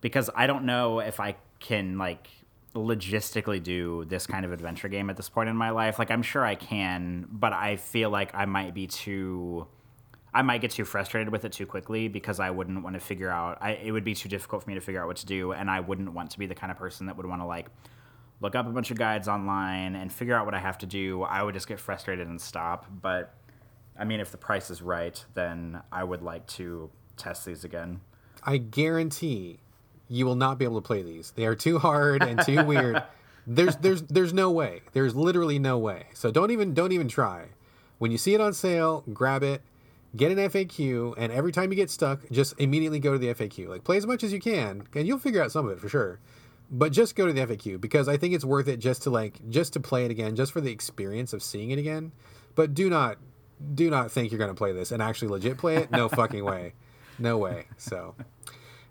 because I don't know if I can like logistically do this kind of adventure game at this point in my life. Like I'm sure I can, but I feel like I might be too I might get too frustrated with it too quickly because I wouldn't want to figure out I it would be too difficult for me to figure out what to do and I wouldn't want to be the kind of person that would want to like look up a bunch of guides online and figure out what I have to do. I would just get frustrated and stop, but I mean if the price is right, then I would like to test these again. I guarantee you will not be able to play these. They are too hard and too weird. There's there's there's no way. There's literally no way. So don't even don't even try. When you see it on sale, grab it, get an FAQ, and every time you get stuck, just immediately go to the FAQ. Like play as much as you can, and you'll figure out some of it for sure. But just go to the FAQ because I think it's worth it just to like just to play it again, just for the experience of seeing it again. But do not do not think you're gonna play this and actually legit play it. No fucking way. No way. So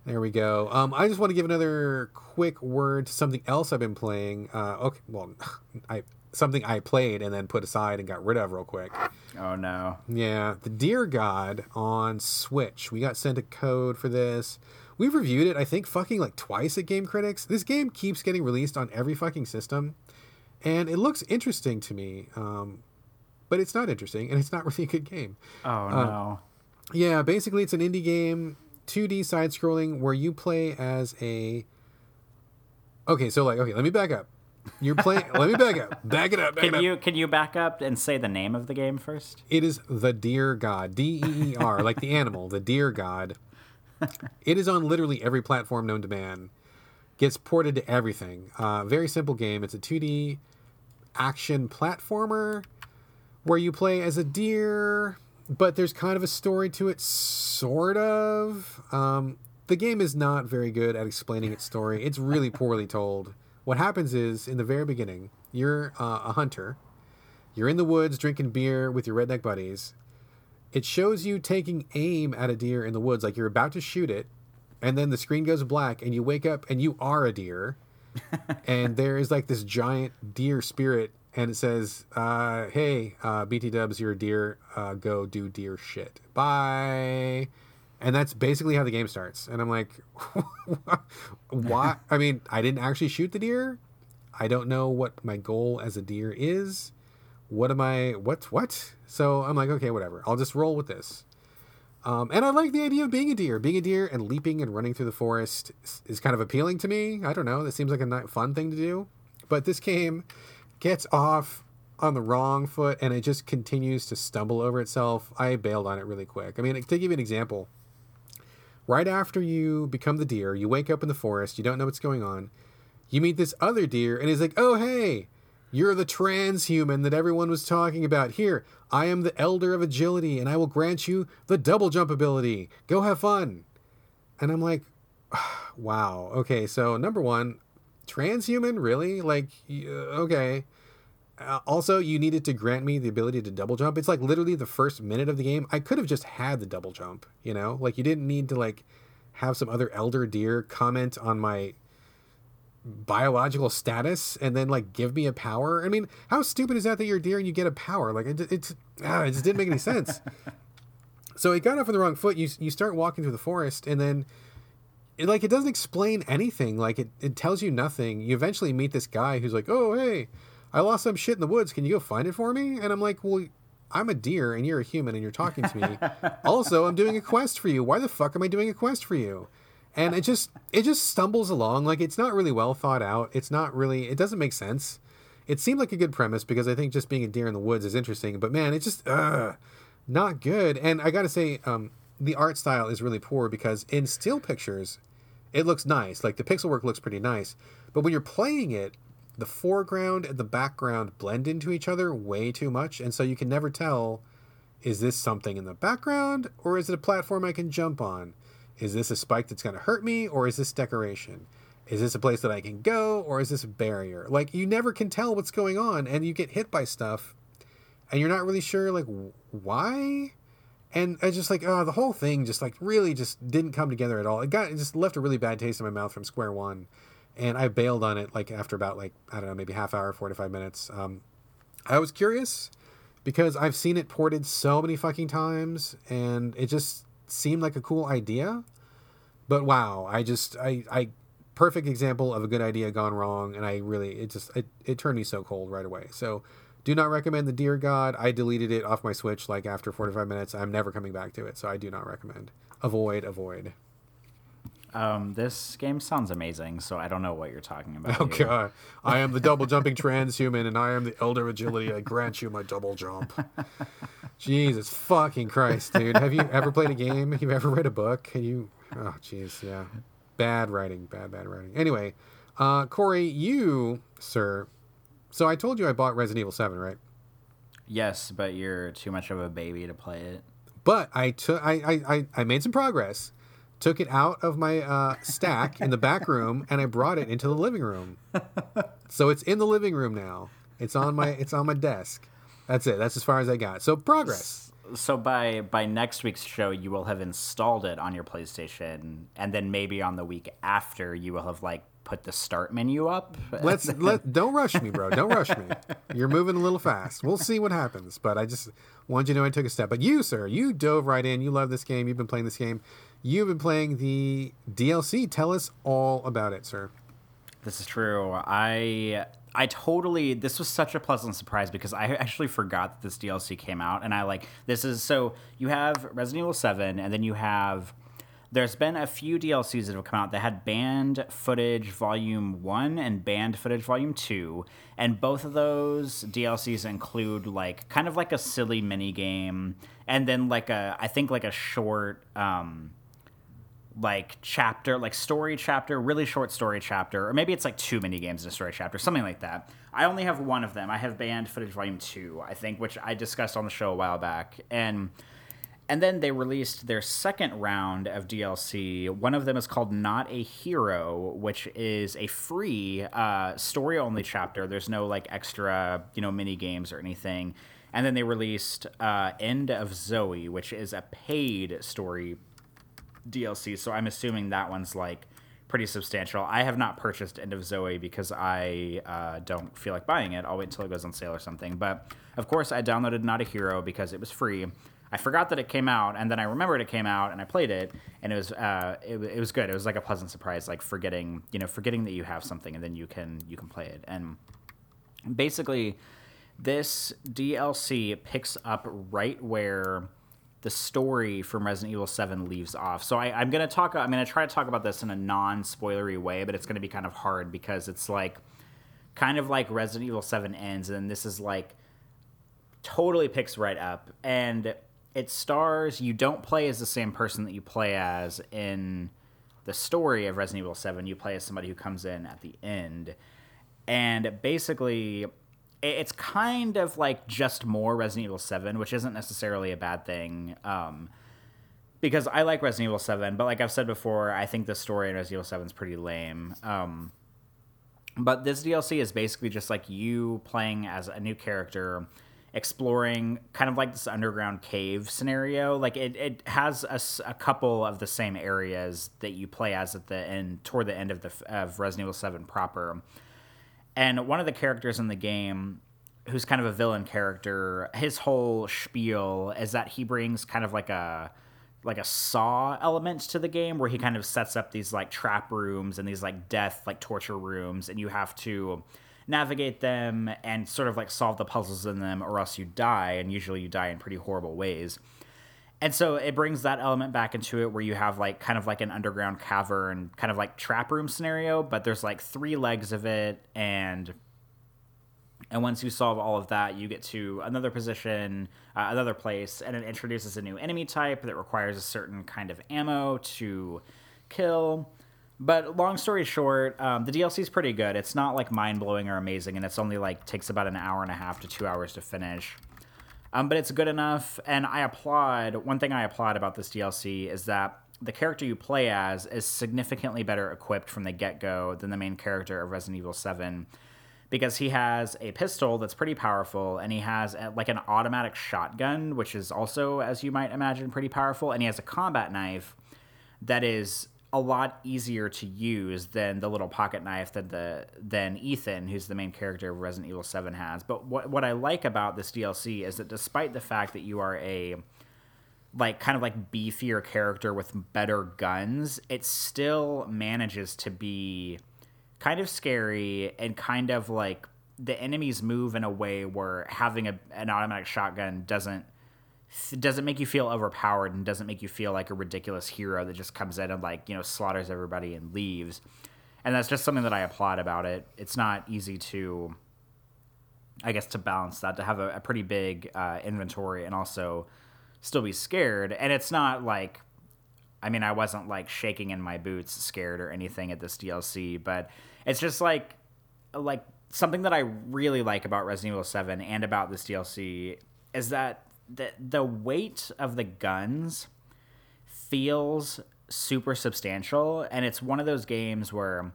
there we go. Um, I just want to give another quick word to something else I've been playing. Uh, okay, well, I something I played and then put aside and got rid of real quick. Oh no. Yeah, the Deer God on Switch. We got sent a code for this. We've reviewed it, I think, fucking like twice at Game Critics. This game keeps getting released on every fucking system, and it looks interesting to me. Um, but it's not interesting, and it's not really a good game. Oh no. Yeah, basically, it's an indie game, 2D side scrolling, where you play as a. Okay, so like, okay, let me back up. You're playing. let me back up. Back it up. Back it Can up. you can you back up and say the name of the game first? It is the Deer God, D E E R, like the animal, the Deer God. It is on literally every platform known to man. Gets ported to everything. Uh, very simple game. It's a 2D action platformer where you play as a deer, but there's kind of a story to it, sort of. Um, the game is not very good at explaining its story. It's really poorly told. What happens is, in the very beginning, you're uh, a hunter. You're in the woods drinking beer with your redneck buddies. It shows you taking aim at a deer in the woods, like you're about to shoot it, and then the screen goes black, and you wake up and you are a deer. and there is like this giant deer spirit, and it says, uh, "Hey, uh, BT Dubs, you're a deer. Uh, go do deer shit. Bye." And that's basically how the game starts. And I'm like, "Why?" I mean, I didn't actually shoot the deer. I don't know what my goal as a deer is. What am I? What? What? So I'm like, okay, whatever. I'll just roll with this. Um, and I like the idea of being a deer. Being a deer and leaping and running through the forest is, kind of appealing to me. I don't know. That seems like a fun thing to do. But this game gets off on the wrong foot and it just continues to stumble over itself. I bailed on it really quick. I mean, to give you an example, right after you become the deer, you wake up in the forest, you don't know what's going on. You meet this other deer and he's like, oh, hey, you're the transhuman that everyone was talking about. Here, I am the elder of agility, and I will grant you the double jump ability. Go have fun. And I'm like, wow. Okay, so number one, transhuman, really? Like, uh, okay. Uh, also, you needed to grant me the ability to double jump. It's like literally the first minute of the game. I could have just had the double jump, you know? Like, you didn't need to, like, have some other elder deer comment on my biological status and then like give me a power. I mean, how stupid is that that you're a deer and you get a power? Like it, it's ah, it just didn't make any sense. so it got off on the wrong foot. You you start walking through the forest and then it, like it doesn't explain anything. Like it, it tells you nothing. You eventually meet this guy who's like, "Oh, hey, I lost some shit in the woods. Can you go find it for me?" And I'm like, "Well, I'm a deer and you're a human and you're talking to me. also, I'm doing a quest for you. Why the fuck am I doing a quest for you?" and it just it just stumbles along like it's not really well thought out it's not really it doesn't make sense it seemed like a good premise because i think just being a deer in the woods is interesting but man it's just uh not good and i gotta say um the art style is really poor because in still pictures it looks nice like the pixel work looks pretty nice but when you're playing it the foreground and the background blend into each other way too much and so you can never tell is this something in the background or is it a platform i can jump on is this a spike that's going to hurt me or is this decoration? Is this a place that I can go or is this a barrier? Like you never can tell what's going on and you get hit by stuff and you're not really sure like why? And I just like oh the whole thing just like really just didn't come together at all. It got it just left a really bad taste in my mouth from square one. And I bailed on it like after about like I don't know maybe half hour, forty five minutes. Um, I was curious because I've seen it ported so many fucking times, and it just seemed like a cool idea. But wow, I just I I perfect example of a good idea gone wrong, and I really it just it, it turned me so cold right away. So do not recommend the Deer God. I deleted it off my Switch like after 45 minutes. I'm never coming back to it, so I do not recommend. Avoid, avoid. Um, this game sounds amazing, so I don't know what you're talking about. Oh here. god. I am the double jumping transhuman and I am the elder agility. I grant you my double jump. Jesus fucking Christ, dude. Have you ever played a game? Have you ever read a book? Can you Oh jeez, yeah. Bad writing, bad bad writing. Anyway, uh Corey, you, sir. So I told you I bought Resident Evil 7, right? Yes, but you're too much of a baby to play it. But I took I, I, I made some progress. Took it out of my uh, stack in the back room and I brought it into the living room. So it's in the living room now. It's on my it's on my desk. That's it. That's as far as I got. So progress. So by by next week's show, you will have installed it on your PlayStation, and then maybe on the week after, you will have like put the start menu up. Let's let don't rush me, bro. Don't rush me. You're moving a little fast. We'll see what happens. But I just wanted you to know I took a step. But you, sir, you dove right in. You love this game. You've been playing this game. You've been playing the DLC. Tell us all about it, sir. This is true. I I totally this was such a pleasant surprise because I actually forgot that this DLC came out and I like this is so you have Resident Evil 7 and then you have there's been a few DLCs that have come out that had banned footage volume 1 and banned footage volume 2 and both of those DLCs include like kind of like a silly mini game and then like a I think like a short um like chapter, like story chapter, really short story chapter, or maybe it's like two mini games in a story chapter, something like that. I only have one of them. I have banned footage volume two, I think, which I discussed on the show a while back, and and then they released their second round of DLC. One of them is called Not a Hero, which is a free uh, story only chapter. There's no like extra, you know, mini games or anything. And then they released uh, End of Zoe, which is a paid story DLC, so I'm assuming that one's like pretty substantial. I have not purchased End of Zoe because I uh, don't feel like buying it. I'll wait until it goes on sale or something. But of course, I downloaded Not a Hero because it was free. I forgot that it came out, and then I remembered it came out, and I played it, and it was uh, it, it was good. It was like a pleasant surprise, like forgetting you know forgetting that you have something, and then you can you can play it. And basically, this DLC picks up right where the story from Resident Evil 7 leaves off. So I, am going to talk, I'm going to try to talk about this in a non spoilery way, but it's going to be kind of hard because it's like kind of like Resident Evil 7 ends, and this is like totally picks right up. And it stars, you don't play as the same person that you play as in the story of Resident Evil 7. You play as somebody who comes in at the end. And basically, it's kind of like just more Resident Evil 7, which isn't necessarily a bad thing. Um, because I like Resident Evil 7, but like I've said before, I think the story in Resident Evil 7 is pretty lame. Um, but this DLC is basically just like you playing as a new character, exploring kind of like this underground cave scenario. Like it, it has a, a couple of the same areas that you play as at the end, toward the end of the of Resident Evil 7 proper. And one of the characters in the game, who's kind of a villain character, his whole spiel is that he brings kind of like a like a saw element to the game where he kind of sets up these like trap rooms and these like death like torture rooms and you have to navigate them and sort of like solve the puzzles in them or else you die and usually you die in pretty horrible ways and so it brings that element back into it where you have like kind of like an underground cavern kind of like trap room scenario but there's like three legs of it. And and once you solve all of that you get to another position uh, another place and it introduces a new enemy type that requires a certain kind of ammo to kill. But long story short um, the dlc is pretty good. It's not like mind-blowing or amazing and it's only like takes about an hour and a half to two hours to finish um, but it's good enough, and I applaud. One thing I applaud about this DLC is that the character you play as is significantly better equipped from the get go than the main character of Resident Evil 7 because he has a pistol that's pretty powerful and he has a, like an automatic shotgun, which is also, as you might imagine, pretty powerful, and he has a combat knife that is a lot easier to use than the little pocket knife that the than Ethan, who's the main character of Resident Evil 7 has. But what what I like about this DLC is that despite the fact that you are a like kind of like beefier character with better guns, it still manages to be kind of scary and kind of like the enemies move in a way where having a, an automatic shotgun doesn't doesn't make you feel overpowered and doesn't make you feel like a ridiculous hero that just comes in and like you know slaughters everybody and leaves? And that's just something that i applaud about it. It's not easy to i guess to balance that to have a, a pretty big uh, inventory and also still be scared. And it's not like i mean i wasn't like shaking in my boots scared or anything at this dlc but it's just like like something that i really like about resident evil 7 and about this dlc is that the the weight of the guns feels super substantial and it's one of those games where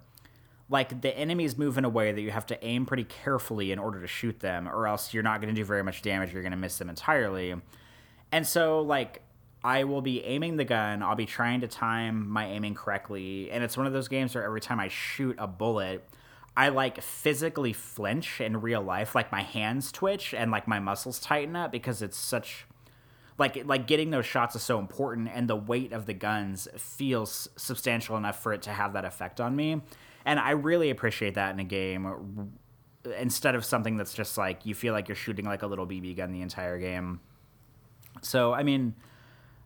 like the enemies move in a way that you have to aim pretty carefully in order to shoot them or else you're not going to do very much damage you're going to miss them entirely. And so like I will be aiming the gun, I'll be trying to time my aiming correctly, and it's one of those games where every time I shoot a bullet, I like physically flinch in real life, like my hands twitch and like my muscles tighten up because it's such like like getting those shots is so important and the weight of the guns feels substantial enough for it to have that effect on me. And I really appreciate that in a game instead of something that's just like you feel like you're shooting like a little BB gun the entire game. So, I mean,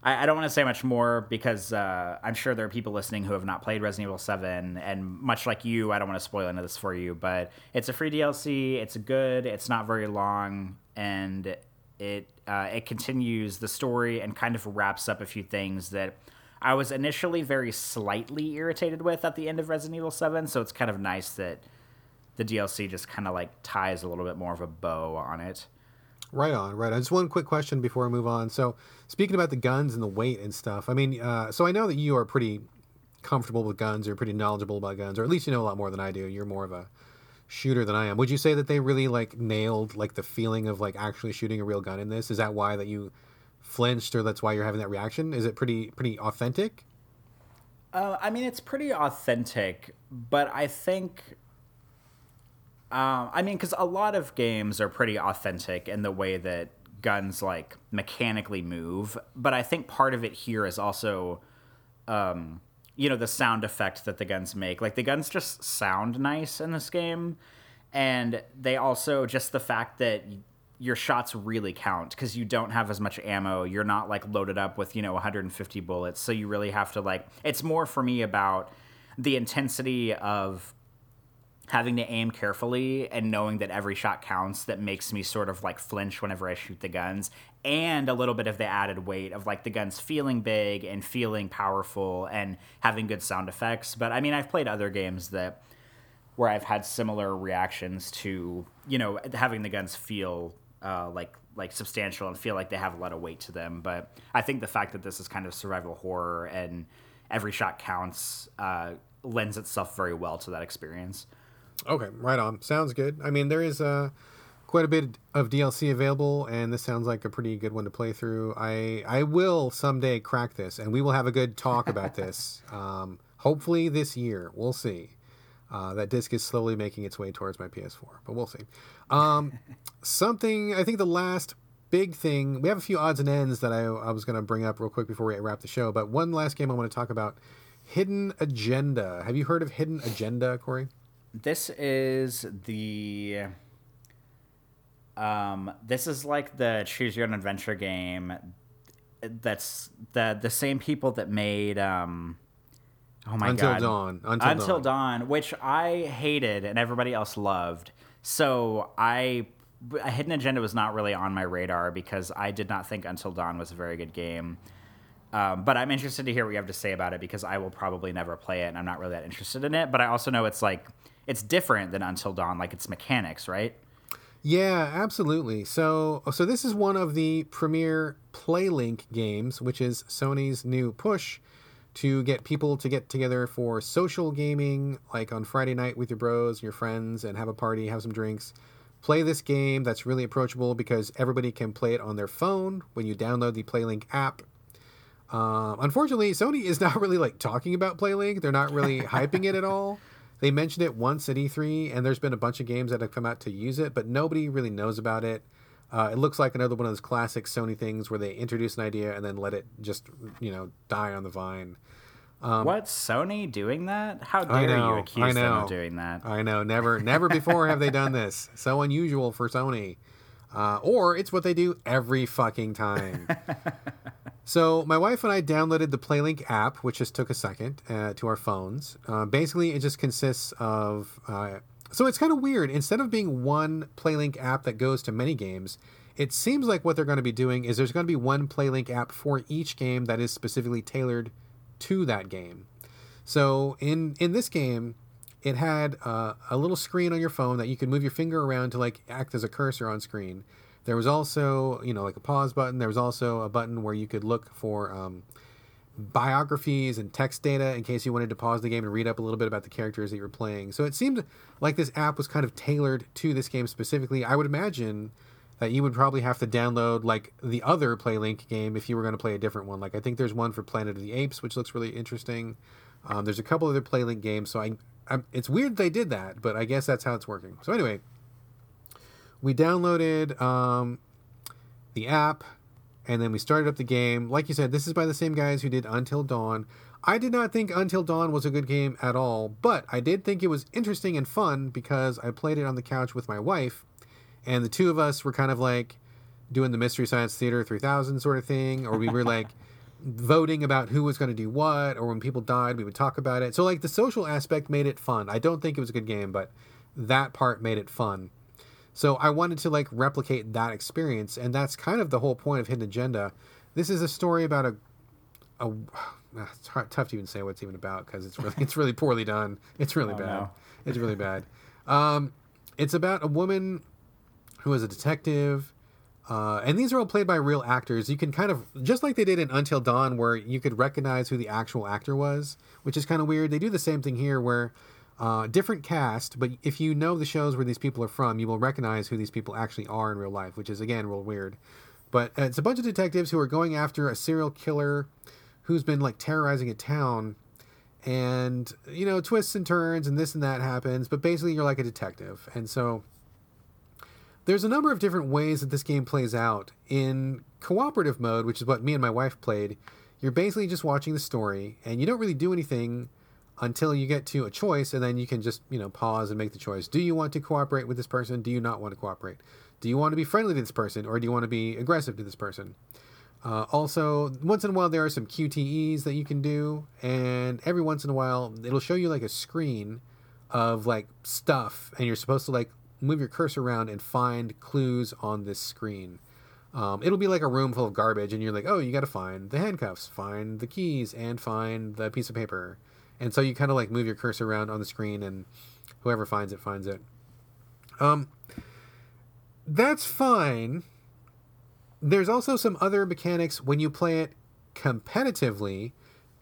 I, I don't want to say much more because uh, I'm sure there are people listening who have not played Resident Evil 7, and much like you, I don't want to spoil any of this for you. But it's a free DLC. It's good. It's not very long, and it uh, it continues the story and kind of wraps up a few things that. I was initially very slightly irritated with at the end of Resident Evil 7, so it's kind of nice that the DLC just kind of like ties a little bit more of a bow on it. Right on, right on. Just one quick question before I move on. So, speaking about the guns and the weight and stuff, I mean, uh, so I know that you are pretty comfortable with guns, you're pretty knowledgeable about guns, or at least you know a lot more than I do. You're more of a shooter than I am. Would you say that they really like nailed like the feeling of like actually shooting a real gun in this? Is that why that you flinched, or that's why you're having that reaction? Is it pretty pretty authentic? Uh, I mean, it's pretty authentic, but I think um, I mean, because a lot of games are pretty authentic in the way that guns like mechanically move, but I think part of it here is also, um, you know, the sound effect that the guns make. Like the guns just sound nice in this game, and they also just the fact that your shots really count because you don't have as much ammo. You're not like loaded up with you know 150 bullets, so you really have to like. It's more for me about the intensity of having to aim carefully and knowing that every shot counts that makes me sort of like flinch whenever I shoot the guns and a little bit of the added weight of like the guns feeling big and feeling powerful and having good sound effects but I mean I've played other games that where I've had similar reactions to you know having the guns feel uh, like like substantial and feel like they have a lot of weight to them but I think the fact that this is kind of survival horror and every shot counts uh, lends itself very well to that experience. Okay, right on. Sounds good. I mean, there is uh, quite a bit of DLC available, and this sounds like a pretty good one to play through. I I will someday crack this, and we will have a good talk about this. Um, hopefully this year. We'll see. Uh, that disc is slowly making its way towards my PS4, but we'll see. Um, something I think the last big thing we have a few odds and ends that I, I was going to bring up real quick before we wrap the show, but one last game I want to talk about: Hidden Agenda. Have you heard of Hidden Agenda, Corey? This is the um this is like the choose your own adventure game that's the the same people that made um oh my god. Until god Dawn. Until, Until Dawn. Dawn, which I hated and everybody else loved. So I a Hidden Agenda was not really on my radar because I did not think Until Dawn was a very good game. Um, but I'm interested to hear what you have to say about it because I will probably never play it and I'm not really that interested in it. But I also know it's like it's different than Until Dawn, like its mechanics, right? Yeah, absolutely. So, so this is one of the premier PlayLink games, which is Sony's new push to get people to get together for social gaming, like on Friday night with your bros, your friends, and have a party, have some drinks. Play this game that's really approachable because everybody can play it on their phone when you download the PlayLink app. Um, unfortunately, Sony is not really like talking about PlayLink. They're not really hyping it at all. They mentioned it once at E3, and there's been a bunch of games that have come out to use it, but nobody really knows about it. Uh, it looks like another one of those classic Sony things where they introduce an idea and then let it just, you know, die on the vine. Um, what Sony doing that? How dare know, you accuse them of doing that? I know. Never, never before have they done this. So unusual for Sony. Uh, or it's what they do every fucking time. so my wife and I downloaded the PlayLink app, which just took a second uh, to our phones. Uh, basically, it just consists of. Uh, so it's kind of weird. Instead of being one PlayLink app that goes to many games, it seems like what they're going to be doing is there's going to be one PlayLink app for each game that is specifically tailored to that game. So in in this game, it had uh, a little screen on your phone that you could move your finger around to like act as a cursor on screen. There was also, you know, like a pause button. There was also a button where you could look for um, biographies and text data in case you wanted to pause the game and read up a little bit about the characters that you were playing. So it seemed like this app was kind of tailored to this game specifically. I would imagine that you would probably have to download like the other PlayLink game if you were going to play a different one. Like I think there's one for Planet of the Apes, which looks really interesting. Um, there's a couple other PlayLink games, so I I'm, it's weird they did that, but I guess that's how it's working. So anyway, we downloaded um, the app, and then we started up the game. Like you said, this is by the same guys who did Until Dawn. I did not think Until Dawn was a good game at all, but I did think it was interesting and fun because I played it on the couch with my wife, and the two of us were kind of like doing the Mystery Science Theater 3000 sort of thing, or we were like voting about who was going to do what, or when people died, we would talk about it. So, like, the social aspect made it fun. I don't think it was a good game, but that part made it fun. So, I wanted to, like, replicate that experience, and that's kind of the whole point of Hidden Agenda. This is a story about a. a it's hard, tough to even say what it's even about because it's really it's really poorly done. It's really oh, bad. No. It's really bad. Um, it's about a woman who is a detective uh, and these are all played by real actors. You can kind of, just like they did in Until Dawn, where you could recognize who the actual actor was, which is kind of weird. They do the same thing here, where uh, different cast, but if you know the shows where these people are from, you will recognize who these people actually are in real life, which is, again, real weird. But uh, it's a bunch of detectives who are going after a serial killer who's been, like, terrorizing a town. And, you know, twists and turns and this and that happens, but basically you're like a detective. And so there's a number of different ways that this game plays out. In cooperative mode, which is what me and my wife played, you're basically just watching the story and you don't really do anything until you get to a choice and then you can just, you know, pause and make the choice. Do you want to cooperate with this person? Do you not want to cooperate? Do you want to be friendly to this person or do you want to be aggressive to this person? Uh, also, once in a while, there are some QTEs that you can do, and every once in a while, it'll show you like a screen of like stuff, and you're supposed to like move your cursor around and find clues on this screen. Um, it'll be like a room full of garbage, and you're like, oh, you got to find the handcuffs, find the keys, and find the piece of paper. And so you kind of like move your cursor around on the screen, and whoever finds it finds it. Um, that's fine. There's also some other mechanics when you play it competitively,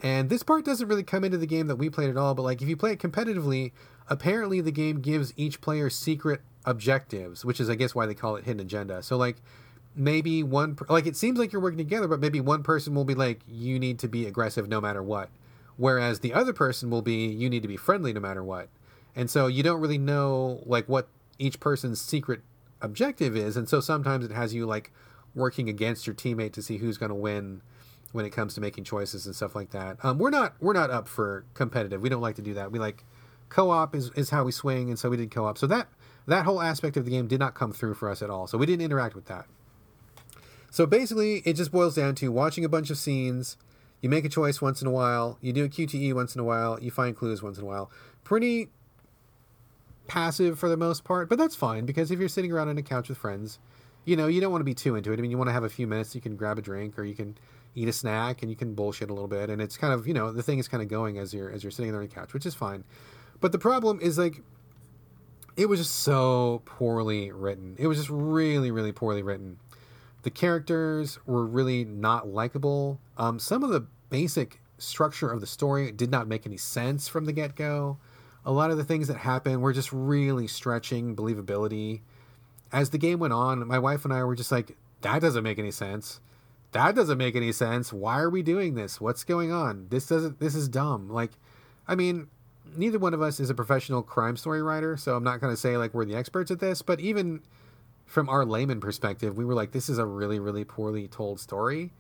and this part doesn't really come into the game that we played at all. But like, if you play it competitively, apparently the game gives each player secret objectives, which is I guess why they call it hidden agenda. So like maybe one like it seems like you're working together, but maybe one person will be like you need to be aggressive no matter what, whereas the other person will be you need to be friendly no matter what. And so you don't really know like what each person's secret objective is, and so sometimes it has you like working against your teammate to see who's going to win when it comes to making choices and stuff like that. Um, we're not we're not up for competitive. We don't like to do that. We like co-op is, is how we swing, and so we did co-op. So that that whole aspect of the game did not come through for us at all. So we didn't interact with that. So basically, it just boils down to watching a bunch of scenes. You make a choice once in a while. You do a QTE once in a while. You find clues once in a while. Pretty passive for the most part, but that's fine because if you're sitting around on a couch with friends, you know, you don't want to be too into it. I mean, you want to have a few minutes. You can grab a drink or you can eat a snack and you can bullshit a little bit. And it's kind of, you know, the thing is kind of going as you're as you're sitting there on the couch, which is fine. But the problem is like it was just so poorly written. It was just really, really poorly written. The characters were really not likable. Um, some of the basic structure of the story did not make any sense from the get go. A lot of the things that happened were just really stretching believability. As the game went on, my wife and I were just like, that doesn't make any sense. that doesn't make any sense. Why are we doing this? What's going on? This doesn't. This is dumb. Like, I mean, neither one of us is a professional crime story writer, so I'm not going to say like we're the experts at this. But even from our layman perspective, we were like, this is a really, really poorly told story.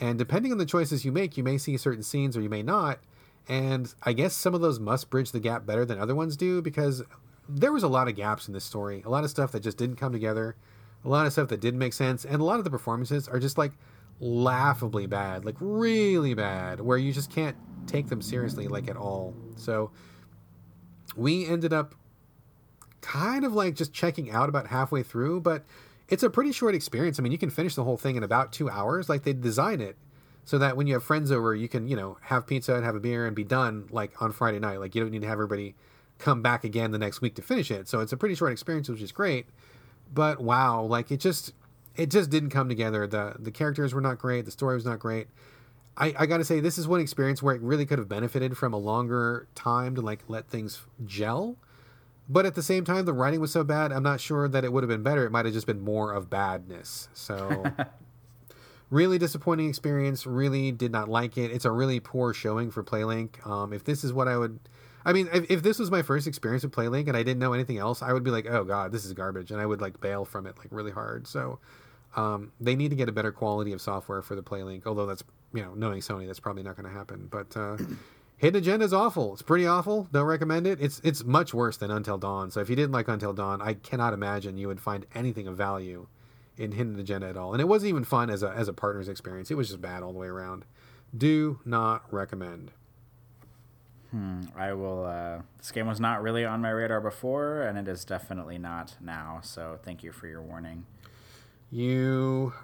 And depending on the choices you make, you may see certain scenes or you may not. And I guess some of those must bridge the gap better than other ones do because there was a lot of gaps in this story, a lot of stuff that just didn't come together, a lot of stuff that didn't make sense, and a lot of the performances are just like laughably bad, like really bad, where you just can't take them seriously like at all. So we ended up kind of like just checking out about halfway through, but it's a pretty short experience. I mean, you can finish the whole thing in about two hours. Like they design it so that when you have friends over, you can, you know, have pizza and have a beer and be done like on Friday night. Like you don't need to have everybody come back again the next week to finish it. So it's a pretty short experience, which is great. But wow, like it just it just didn't come together. The the characters were not great, the story was not great. I, I gotta say this is one experience where it really could have benefited from a longer time to like let things gel. But at the same time, the writing was so bad, I'm not sure that it would have been better. It might have just been more of badness. So really disappointing experience. Really did not like it. It's a really poor showing for Playlink. Um, if this is what I would I mean, if, if this was my first experience with PlayLink and I didn't know anything else, I would be like, oh god, this is garbage, and I would like bail from it like really hard. So um, they need to get a better quality of software for the PlayLink. Although that's you know, knowing Sony, that's probably not going to happen. But uh, Hidden Agenda is awful. It's pretty awful. Don't recommend it. It's it's much worse than Until Dawn. So if you didn't like Until Dawn, I cannot imagine you would find anything of value in Hidden Agenda at all. And it wasn't even fun as a as a partner's experience. It was just bad all the way around. Do not recommend. Hmm, I will. Uh, this game was not really on my radar before, and it is definitely not now. So thank you for your warning. You,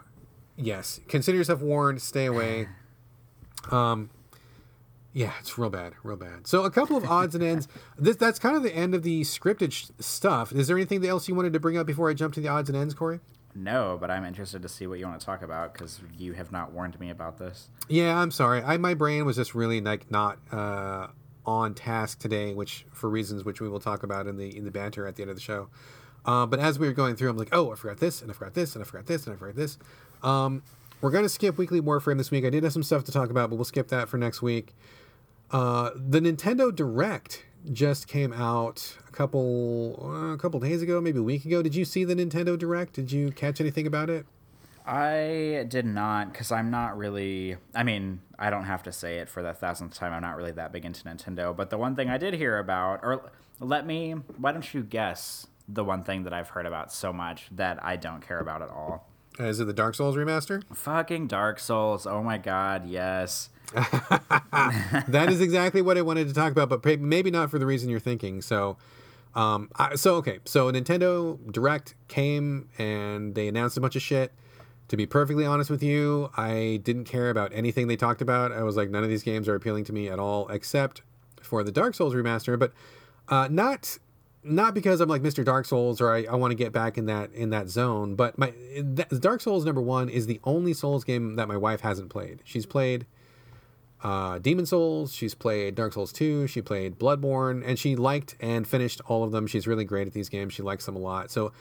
yes, consider yourself warned. Stay away. Um, yeah, it's real bad, real bad. So a couple of odds and ends. This that's kind of the end of the scripted sh- stuff. Is there anything else you wanted to bring up before I jump to the odds and ends, Corey? No, but I'm interested to see what you want to talk about because you have not warned me about this. Yeah, I'm sorry. I my brain was just really like not. Uh, on task today, which for reasons which we will talk about in the in the banter at the end of the show. Uh, but as we were going through, I'm like, oh, I forgot this, and I forgot this, and I forgot this, and I forgot this. Um, we're going to skip weekly Warframe this week. I did have some stuff to talk about, but we'll skip that for next week. Uh, the Nintendo Direct just came out a couple uh, a couple days ago, maybe a week ago. Did you see the Nintendo Direct? Did you catch anything about it? I did not because I'm not really. I mean, I don't have to say it for the thousandth time. I'm not really that big into Nintendo. But the one thing I did hear about, or let me, why don't you guess the one thing that I've heard about so much that I don't care about at all? Uh, is it the Dark Souls remaster? Fucking Dark Souls. Oh my god, yes. that is exactly what I wanted to talk about, but maybe not for the reason you're thinking. So, um, I, so okay, so Nintendo Direct came and they announced a bunch of shit to be perfectly honest with you, I didn't care about anything they talked about. I was like, none of these games are appealing to me at all, except for the Dark Souls remaster. But uh, not not because I'm like Mr. Dark Souls or I, I want to get back in that in that zone. But my Dark Souls number one is the only Souls game that my wife hasn't played. She's played uh, Demon Souls, she's played Dark Souls 2, she played Bloodborne, and she liked and finished all of them. She's really great at these games. She likes them a lot. So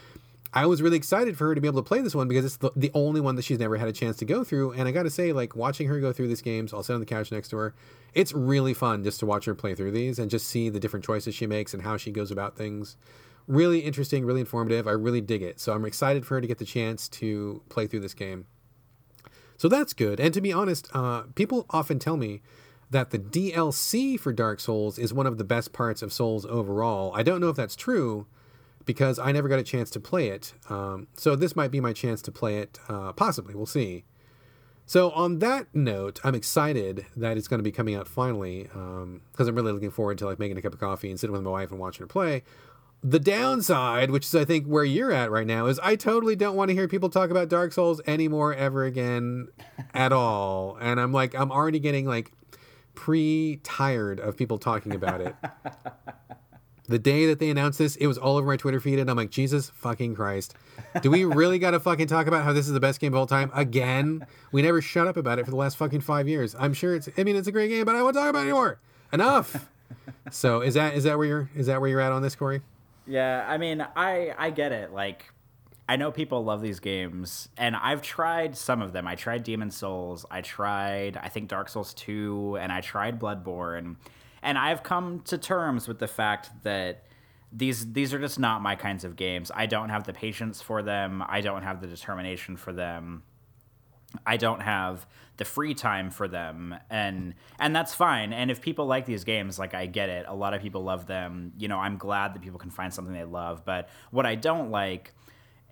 I was really excited for her to be able to play this one because it's the, the only one that she's never had a chance to go through. And I got to say, like watching her go through these games, I'll sit on the couch next to her. It's really fun just to watch her play through these and just see the different choices she makes and how she goes about things. Really interesting, really informative. I really dig it. So I'm excited for her to get the chance to play through this game. So that's good. And to be honest, uh, people often tell me that the DLC for Dark Souls is one of the best parts of Souls overall. I don't know if that's true because I never got a chance to play it. Um, so this might be my chance to play it, uh, possibly. We'll see. So on that note, I'm excited that it's going to be coming out finally because um, I'm really looking forward to like making a cup of coffee and sitting with my wife and watching her play. The downside, which is I think where you're at right now, is I totally don't want to hear people talk about Dark Souls anymore ever again at all. And I'm like, I'm already getting like pre tired of people talking about it. The day that they announced this, it was all over my Twitter feed, and I'm like, Jesus fucking Christ. Do we really got to fucking talk about how this is the best game of all time again? We never shut up about it for the last fucking five years. I'm sure it's, I mean, it's a great game, but I won't talk about it anymore. Enough. so is that is that where you're is that where you're at on this, Corey? Yeah, I mean, I I get it. Like, I know people love these games, and I've tried some of them. I tried Demon Souls, I tried, I think Dark Souls 2, and I tried Bloodborne. And I've come to terms with the fact that these these are just not my kinds of games. I don't have the patience for them. I don't have the determination for them. I don't have the free time for them and and that's fine. And if people like these games, like I get it. A lot of people love them. You know, I'm glad that people can find something they love, but what I don't like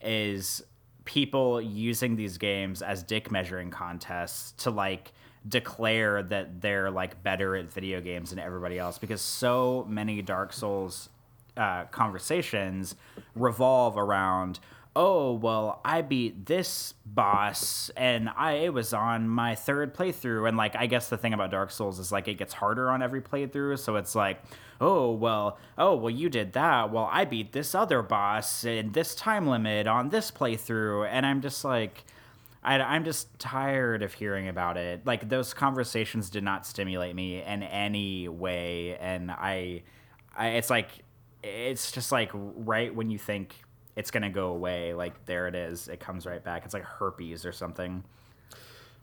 is people using these games as dick measuring contests to like declare that they're like better at video games than everybody else because so many Dark Souls uh, conversations revolve around oh well i beat this boss and i it was on my third playthrough and like i guess the thing about dark souls is like it gets harder on every playthrough so it's like oh well oh well you did that. Well i beat this other boss in this time limit on this playthrough and i'm just like I, i'm just tired of hearing about it. Like those conversations did not stimulate me in any way and i, I it's like it's just like right when you think it's gonna go away, like there it is, it comes right back. It's like herpes or something.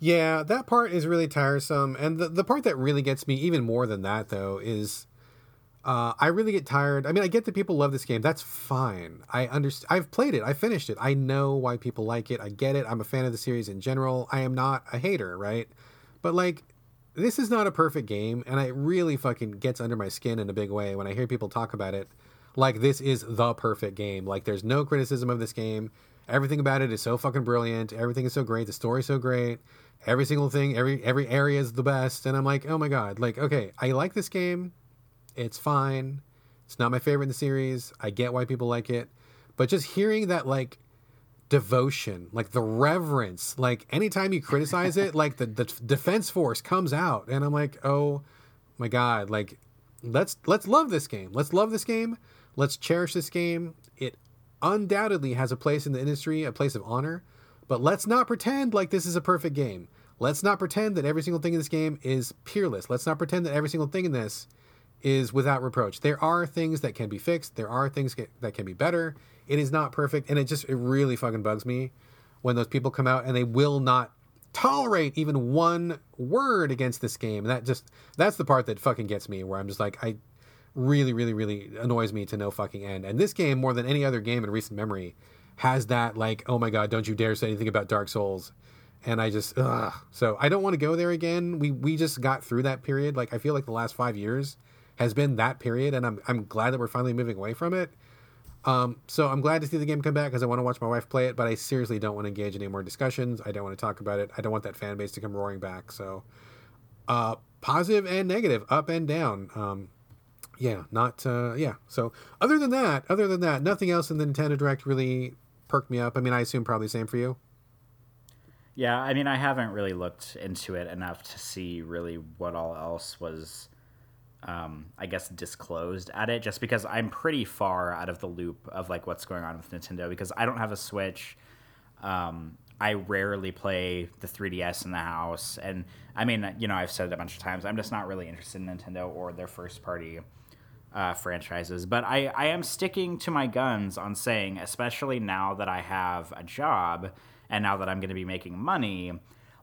Yeah, that part is really tiresome, and the the part that really gets me even more than that though is. Uh, I really get tired. I mean, I get that people love this game. That's fine. I understand. I've played it. I finished it. I know why people like it. I get it. I'm a fan of the series in general. I am not a hater, right? But like, this is not a perfect game, and it really fucking gets under my skin in a big way when I hear people talk about it like this is the perfect game. Like there's no criticism of this game. Everything about it is so fucking brilliant. Everything is so great. The story's so great. Every single thing, every every area is the best. And I'm like, oh my god, like okay, I like this game. It's fine. It's not my favorite in the series. I get why people like it, but just hearing that like devotion, like the reverence, like anytime you criticize it, like the, the defense force comes out, and I'm like, oh my god, like let's let's love this game. Let's love this game. Let's cherish this game. It undoubtedly has a place in the industry, a place of honor, but let's not pretend like this is a perfect game. Let's not pretend that every single thing in this game is peerless. Let's not pretend that every single thing in this is without reproach. There are things that can be fixed. There are things that can be better. It is not perfect, and it just it really fucking bugs me when those people come out and they will not tolerate even one word against this game. And that just that's the part that fucking gets me where I'm just like I really, really, really annoys me to no fucking end. And this game, more than any other game in recent memory, has that like, oh my god, don't you dare say anything about Dark Souls. And I just, ugh. So I don't want to go there again. We we just got through that period. Like I feel like the last five years has been that period, and I'm I'm glad that we're finally moving away from it. Um, so I'm glad to see the game come back because I want to watch my wife play it, but I seriously don't want to engage in any more discussions. I don't want to talk about it. I don't want that fan base to come roaring back. So, uh, positive and negative, up and down. Um, yeah, not uh, yeah. So other than that, other than that, nothing else in the Nintendo Direct really perked me up. I mean, I assume probably the same for you. Yeah, I mean, I haven't really looked into it enough to see really what all else was, um, I guess, disclosed at it. Just because I'm pretty far out of the loop of like what's going on with Nintendo because I don't have a Switch. Um, I rarely play the 3DS in the house, and I mean, you know, I've said it a bunch of times. I'm just not really interested in Nintendo or their first party uh, franchises. But I, I am sticking to my guns on saying, especially now that I have a job and now that I'm going to be making money,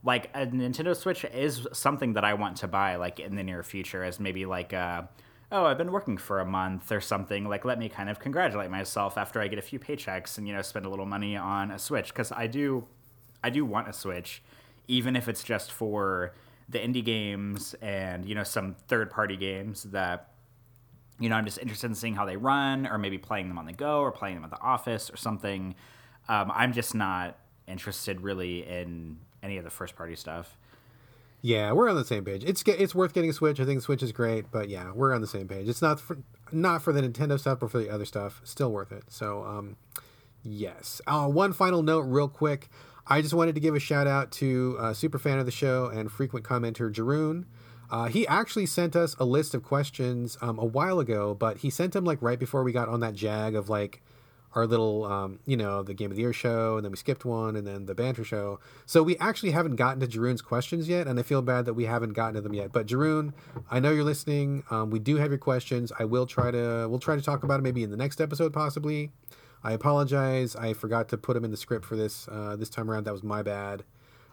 like a Nintendo Switch is something that I want to buy like in the near future as maybe like a, oh, I've been working for a month or something. Like, let me kind of congratulate myself after I get a few paychecks and, you know, spend a little money on a Switch. Because I do, I do want a Switch, even if it's just for the indie games and, you know, some third party games that you know, I'm just interested in seeing how they run, or maybe playing them on the go, or playing them at the office, or something. Um, I'm just not interested really in any of the first party stuff. Yeah, we're on the same page. It's it's worth getting a Switch. I think Switch is great, but yeah, we're on the same page. It's not for not for the Nintendo stuff, but for the other stuff. Still worth it. So, um, yes. Uh, one final note, real quick. I just wanted to give a shout out to a super fan of the show and frequent commenter Jeroen. Uh, he actually sent us a list of questions um, a while ago, but he sent them like right before we got on that jag of like our little, um, you know, the Game of the Year show, and then we skipped one, and then the banter show. So we actually haven't gotten to Jeroen's questions yet, and I feel bad that we haven't gotten to them yet. But Jeroen, I know you're listening. Um, we do have your questions. I will try to we'll try to talk about it maybe in the next episode, possibly. I apologize. I forgot to put him in the script for this uh, this time around. That was my bad.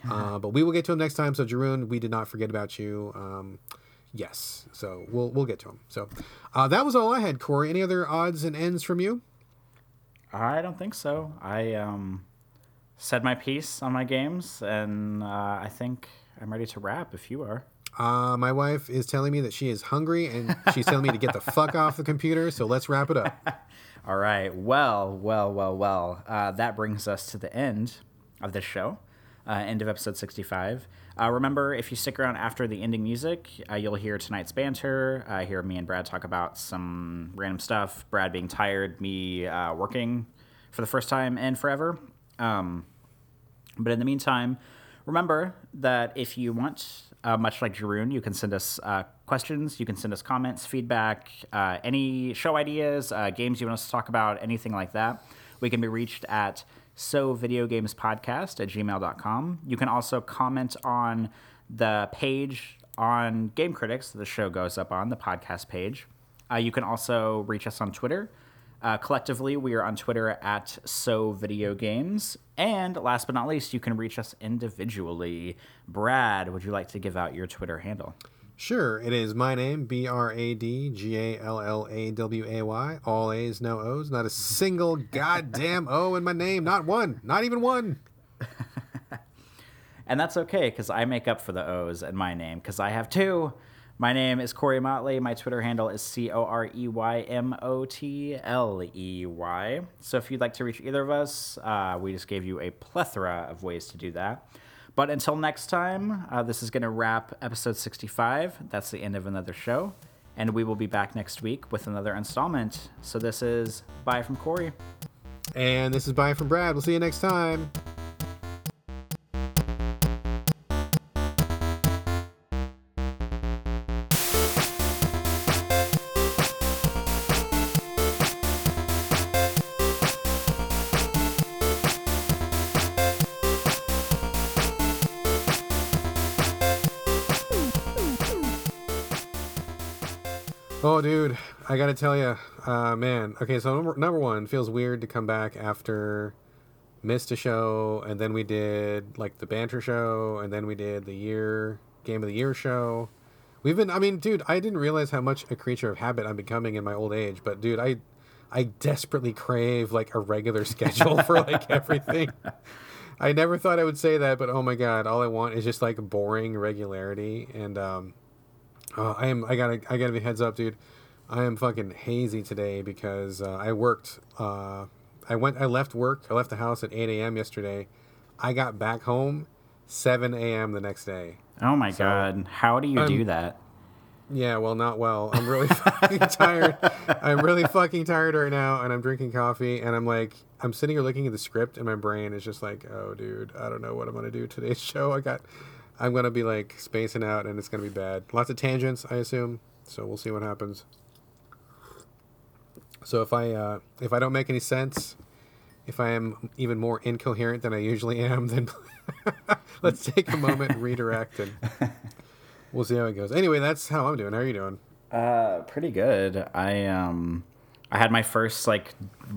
Uh, but we will get to him next time. So Jeroen, we did not forget about you. Um, yes, so we'll we'll get to him. So uh, that was all I had, Corey. Any other odds and ends from you? I don't think so. I um, said my piece on my games, and uh, I think I'm ready to wrap. If you are. Uh, my wife is telling me that she is hungry and she's telling me to get the fuck off the computer. So let's wrap it up. All right. Well, well, well, well. Uh, that brings us to the end of this show, uh, end of episode 65. Uh, remember, if you stick around after the ending music, uh, you'll hear tonight's banter. Uh, hear me and Brad talk about some random stuff. Brad being tired, me uh, working for the first time in forever. Um, but in the meantime, remember that if you want, uh, much like Jeroen, you can send us uh, questions, you can send us comments, feedback, any show ideas, games you want us to talk about, anything like that. We can be reached at so video games podcast at gmail.com. You can also comment on the page on Game Critics the show goes up on, the podcast page. Uh, you can also reach us on Twitter. Uh, collectively, we are on Twitter at So Video Games. And last but not least, you can reach us individually. Brad, would you like to give out your Twitter handle? Sure, it is my name, B R A D G A L L A W A Y. All A's, no O's. Not a single goddamn O in my name. Not one. Not even one. And that's okay because I make up for the O's in my name because I have two. My name is Corey Motley. My Twitter handle is C O R E Y M O T L E Y. So if you'd like to reach either of us, uh, we just gave you a plethora of ways to do that. But until next time, uh, this is going to wrap episode 65. That's the end of another show. And we will be back next week with another installment. So this is bye from Corey. And this is Bye from Brad. We'll see you next time. I gotta tell you, uh, man. Okay, so number, number one, feels weird to come back after missed a show, and then we did like the banter show, and then we did the year game of the year show. We've been, I mean, dude, I didn't realize how much a creature of habit I'm becoming in my old age, but dude, I, I desperately crave like a regular schedule for like everything. I never thought I would say that, but oh my god, all I want is just like boring regularity, and um, uh, I am. I gotta. I gotta be heads up, dude. I am fucking hazy today because uh, I worked. Uh, I went. I left work. I left the house at eight a.m. yesterday. I got back home seven a.m. the next day. Oh my God. How do you do that? Yeah, well, not well. I'm really fucking tired. I'm really fucking tired right now, and I'm drinking coffee, and I'm like, I'm sitting here looking at the script, and my brain is just like, oh, dude, I don't know what I'm gonna do today's show. I got, I'm gonna be like spacing out, and it's gonna be bad. Lots of tangents, I assume. So we'll see what happens. So if I uh, if I don't make any sense, if I am even more incoherent than I usually am, then let's take a moment and redirect, and we'll see how it goes. Anyway, that's how I'm doing. How are you doing? Uh, pretty good. I um, I had my first like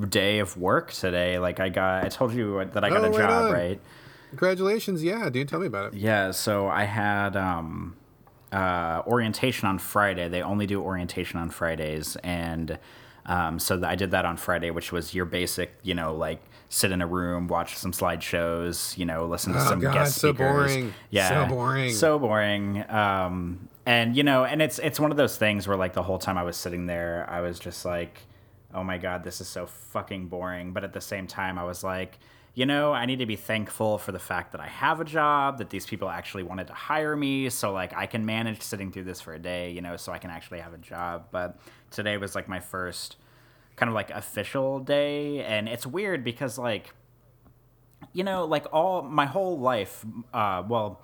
day of work today. Like I got, I told you that I got Oh, a job, right? Congratulations, yeah, dude. Tell me about it. Yeah. So I had um, uh, orientation on Friday. They only do orientation on Fridays, and um, so th- I did that on Friday, which was your basic, you know, like sit in a room, watch some slideshows, you know, listen to Oh, some God, guest so speakers. boring. Yeah, So boring. So boring. Um, and you know, and it's it's one of those things where like the whole time I was sitting there, I was just like, oh my god, this is so fucking boring. But at the same time, I was like. You know, I need to be thankful for the fact that I have a job, that these people actually wanted to hire me, so like I can manage sitting through this for a day, you know, so I can actually have a job. But today was like my first kind of like official day, and it's weird because like you know, like all my whole life, uh, well,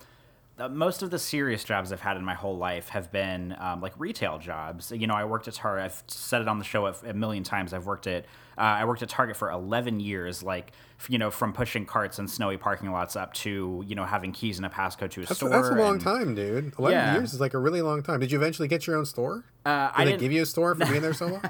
most of the serious jobs I've had in my whole life have been um, like retail jobs. You know, I worked at Target. I've said it on the show a, a million times. I've worked at uh, I worked at Target for 11 years, like you know, from pushing carts in snowy parking lots up to you know having keys and a passcode to a That's, store. that's a long and- time, dude. Eleven Yeah. years is like a really long time. Did you eventually get your own store? Uh, Did I they give you a store for being there so long?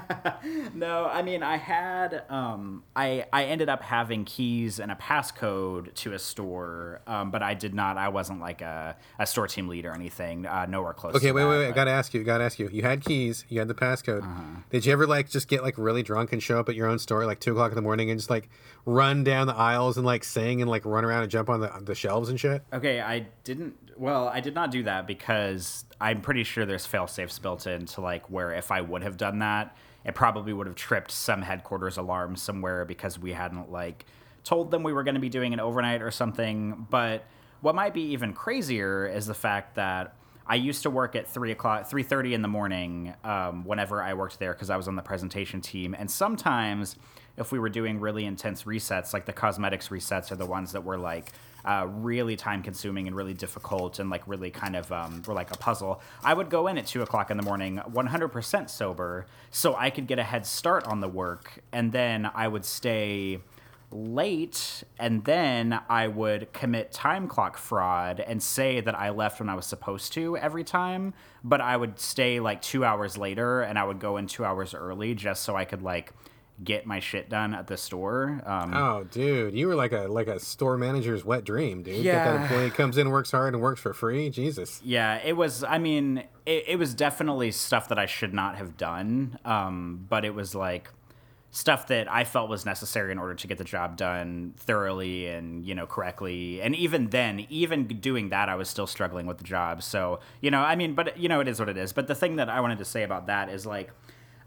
No, I mean I had um I I ended up having keys and a passcode to a store, um, but I did not I wasn't like a, a store team lead or anything, uh, nowhere close. Okay, to wait, that, wait, wait. I gotta ask you. Gotta ask you. You had keys. You had the passcode. Uh-huh. Did you ever like just get like really drunk and show up at your own store like two o'clock in the morning and just like run down the aisles and like sing and like run around and jump on the the shelves and shit? Okay, I didn't. Well, I did not do that because I'm pretty sure there's fail safes built into like where if I would have done that, it probably would have tripped some headquarters alarm somewhere because we hadn't like told them we were going to be doing an overnight or something. But what might be even crazier is the fact that I used to work at three o'clock, three thirty in the morning, um, whenever I worked there because I was on the presentation team, and sometimes if we were doing really intense resets, like the cosmetics resets are the ones that were like uh, really time consuming and really difficult and like really kind of um, were like a puzzle. I would go in at two o'clock in the morning, 100% sober, so I could get a head start on the work, and then I would stay late and then I would commit time clock fraud and say that I left when I was supposed to every time, but I would stay like 2 hours later and I would go in 2 hours early just so I could like get my shit done at the store. Um Oh, dude, you were like a like a store manager's wet dream, dude. Yeah. that employee comes in, works hard, and works for free. Jesus. Yeah, it was. I mean, it, it was definitely stuff that I should not have done. Um, but it was like stuff that I felt was necessary in order to get the job done thoroughly and you know correctly. And even then, even doing that, I was still struggling with the job. So you know, I mean, but you know, it is what it is. But the thing that I wanted to say about that is like.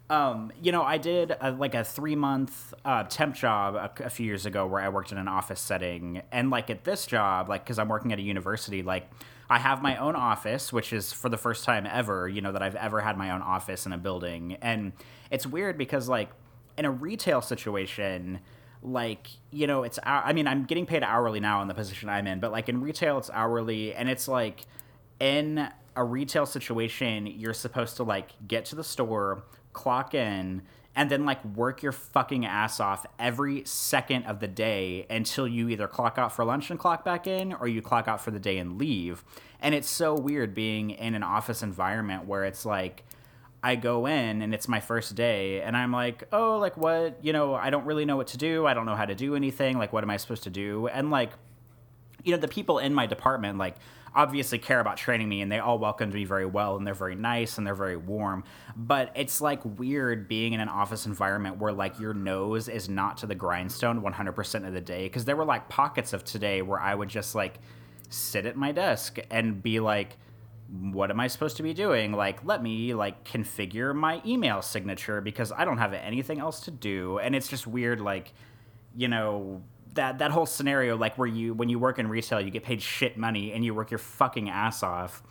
Um, you know, I did a, like a three month uh, temp job a, a few years ago where I worked in an office setting, and like at this job, like because I'm working at a university, like I have my own office, which is for the first time ever, you know, that I've ever had my own office in a building, and it's weird because like in a retail situation. Like you know, it's I mean, I'm getting paid hourly now in the position I'm in, but like in retail, it's hourly, and it's like in a retail situation, you're supposed to like get to the store, clock in, and then like work your fucking ass off every second of the day until you either clock out for lunch and clock back in or you clock out for the day and leave. And it's so weird being in an office environment where it's like I go in and it's my first day and I'm like, "Oh, like what, you know, I don't really know what to do. I don't know how to do anything. Like what am I supposed to do?" And like you know the people in my department like obviously care about training me and they all welcomed me very well and they're very nice and they're very warm but it's like weird being in an office environment where like your nose is not to the grindstone 100% of the day because there were like pockets of today where i would just like sit at my desk and be like what am I supposed to be doing? Like, let me like configure my email signature because I don't have anything else to do. And it's just weird, like, you know, that that whole scenario, like where you when you work in retail, you get paid shit money and you work your fucking ass off.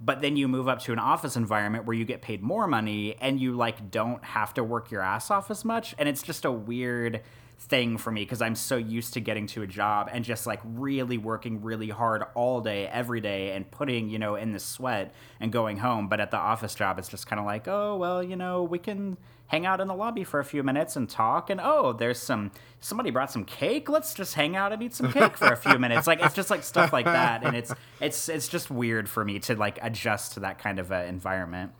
But then you move up to an office environment where you get paid more money and you like don't have to work your ass off as much. And it's just a weird thing for me because I'm so used to getting to a job and just like really working really hard all day, every day, and putting, you know, in the sweat and going home. But at the office job, it's just kind of like, oh, well, you know, we can hang out in the lobby for a few minutes and talk. And oh, there's some, somebody brought some cake. Let's just hang out and eat some cake for a few minutes. Like, it's just like stuff like that. And it's, it's, it's just weird for me to like adjust to that kind of uh, environment.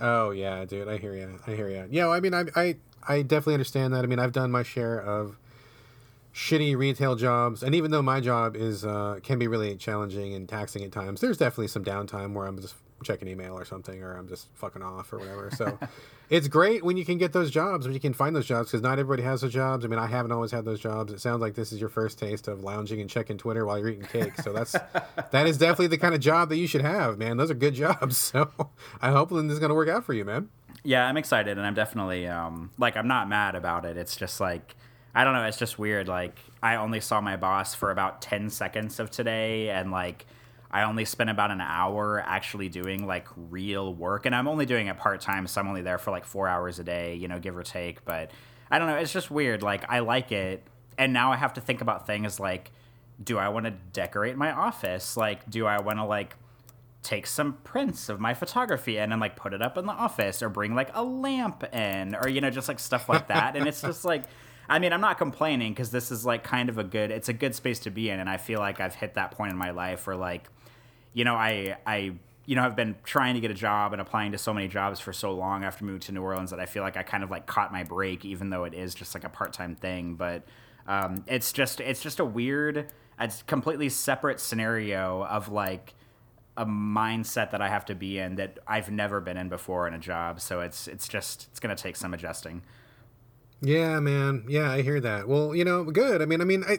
Oh yeah, dude. I hear you. I hear you. Yeah, I mean, I, I I definitely understand that. I mean, I've done my share of shitty retail jobs, and even though my job is uh, can be really challenging and taxing at times, there's definitely some downtime where I'm just checking email or something, or I'm just fucking off or whatever. So it's great when you can get those jobs, when you can find those jobs, because not everybody has those jobs. I mean, I haven't always had those jobs. It sounds like this is your first taste of lounging and checking Twitter while you're eating cake. So that's that is definitely the kind of job that you should have, man. Those are good jobs. So I hope this is gonna work out for you, man. Yeah, I'm excited, and I'm definitely um, like I'm not mad about it. It's just like I don't know. It's just weird. Like I only saw my boss for about ten seconds of today, and like I only spent about an hour actually doing like real work, and I'm only doing it part time, so I'm only there for like four hours a day, you know, give or take. But I don't know. It's just weird. Like I like it, and now I have to think about things like, do I want to decorate my office? Like, do I want to like take some prints of my photography and like put it up in the office or bring like a lamp in or you know just like stuff like that and it's just like I mean, I'm not complaining because this is like kind of a good. It's a good space to be in, and I feel like I've hit that point in my life where like, you know, I I you know, I've been trying to get a job and applying to so many jobs for so long after moving to New Orleans that I feel like I kind of like caught my break, even though it is just like a part time thing. But um, it's just it's just a weird, it's completely separate scenario of like a mindset that I have to be in that I've never been in before in a job. So it's it's just it's gonna take some adjusting. Yeah, man. Yeah, I hear that. Well, you know, good. I mean, I mean, I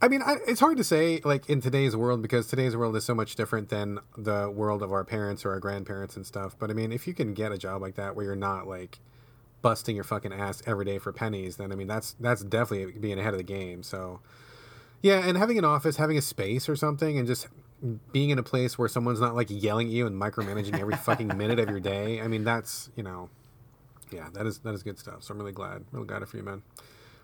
I mean, I, it's hard to say like in today's world because today's world is so much different than the world of our parents or our grandparents and stuff. But I mean, if you can get a job like that where you're not like busting your fucking ass every day for pennies, then I mean, that's that's definitely being ahead of the game. So, yeah, and having an office, having a space or something, and just being in a place where someone's not like yelling at you and micromanaging every fucking minute of your day. I mean, that's you know, yeah, that is that is good stuff. So I'm really glad, really glad for you, man.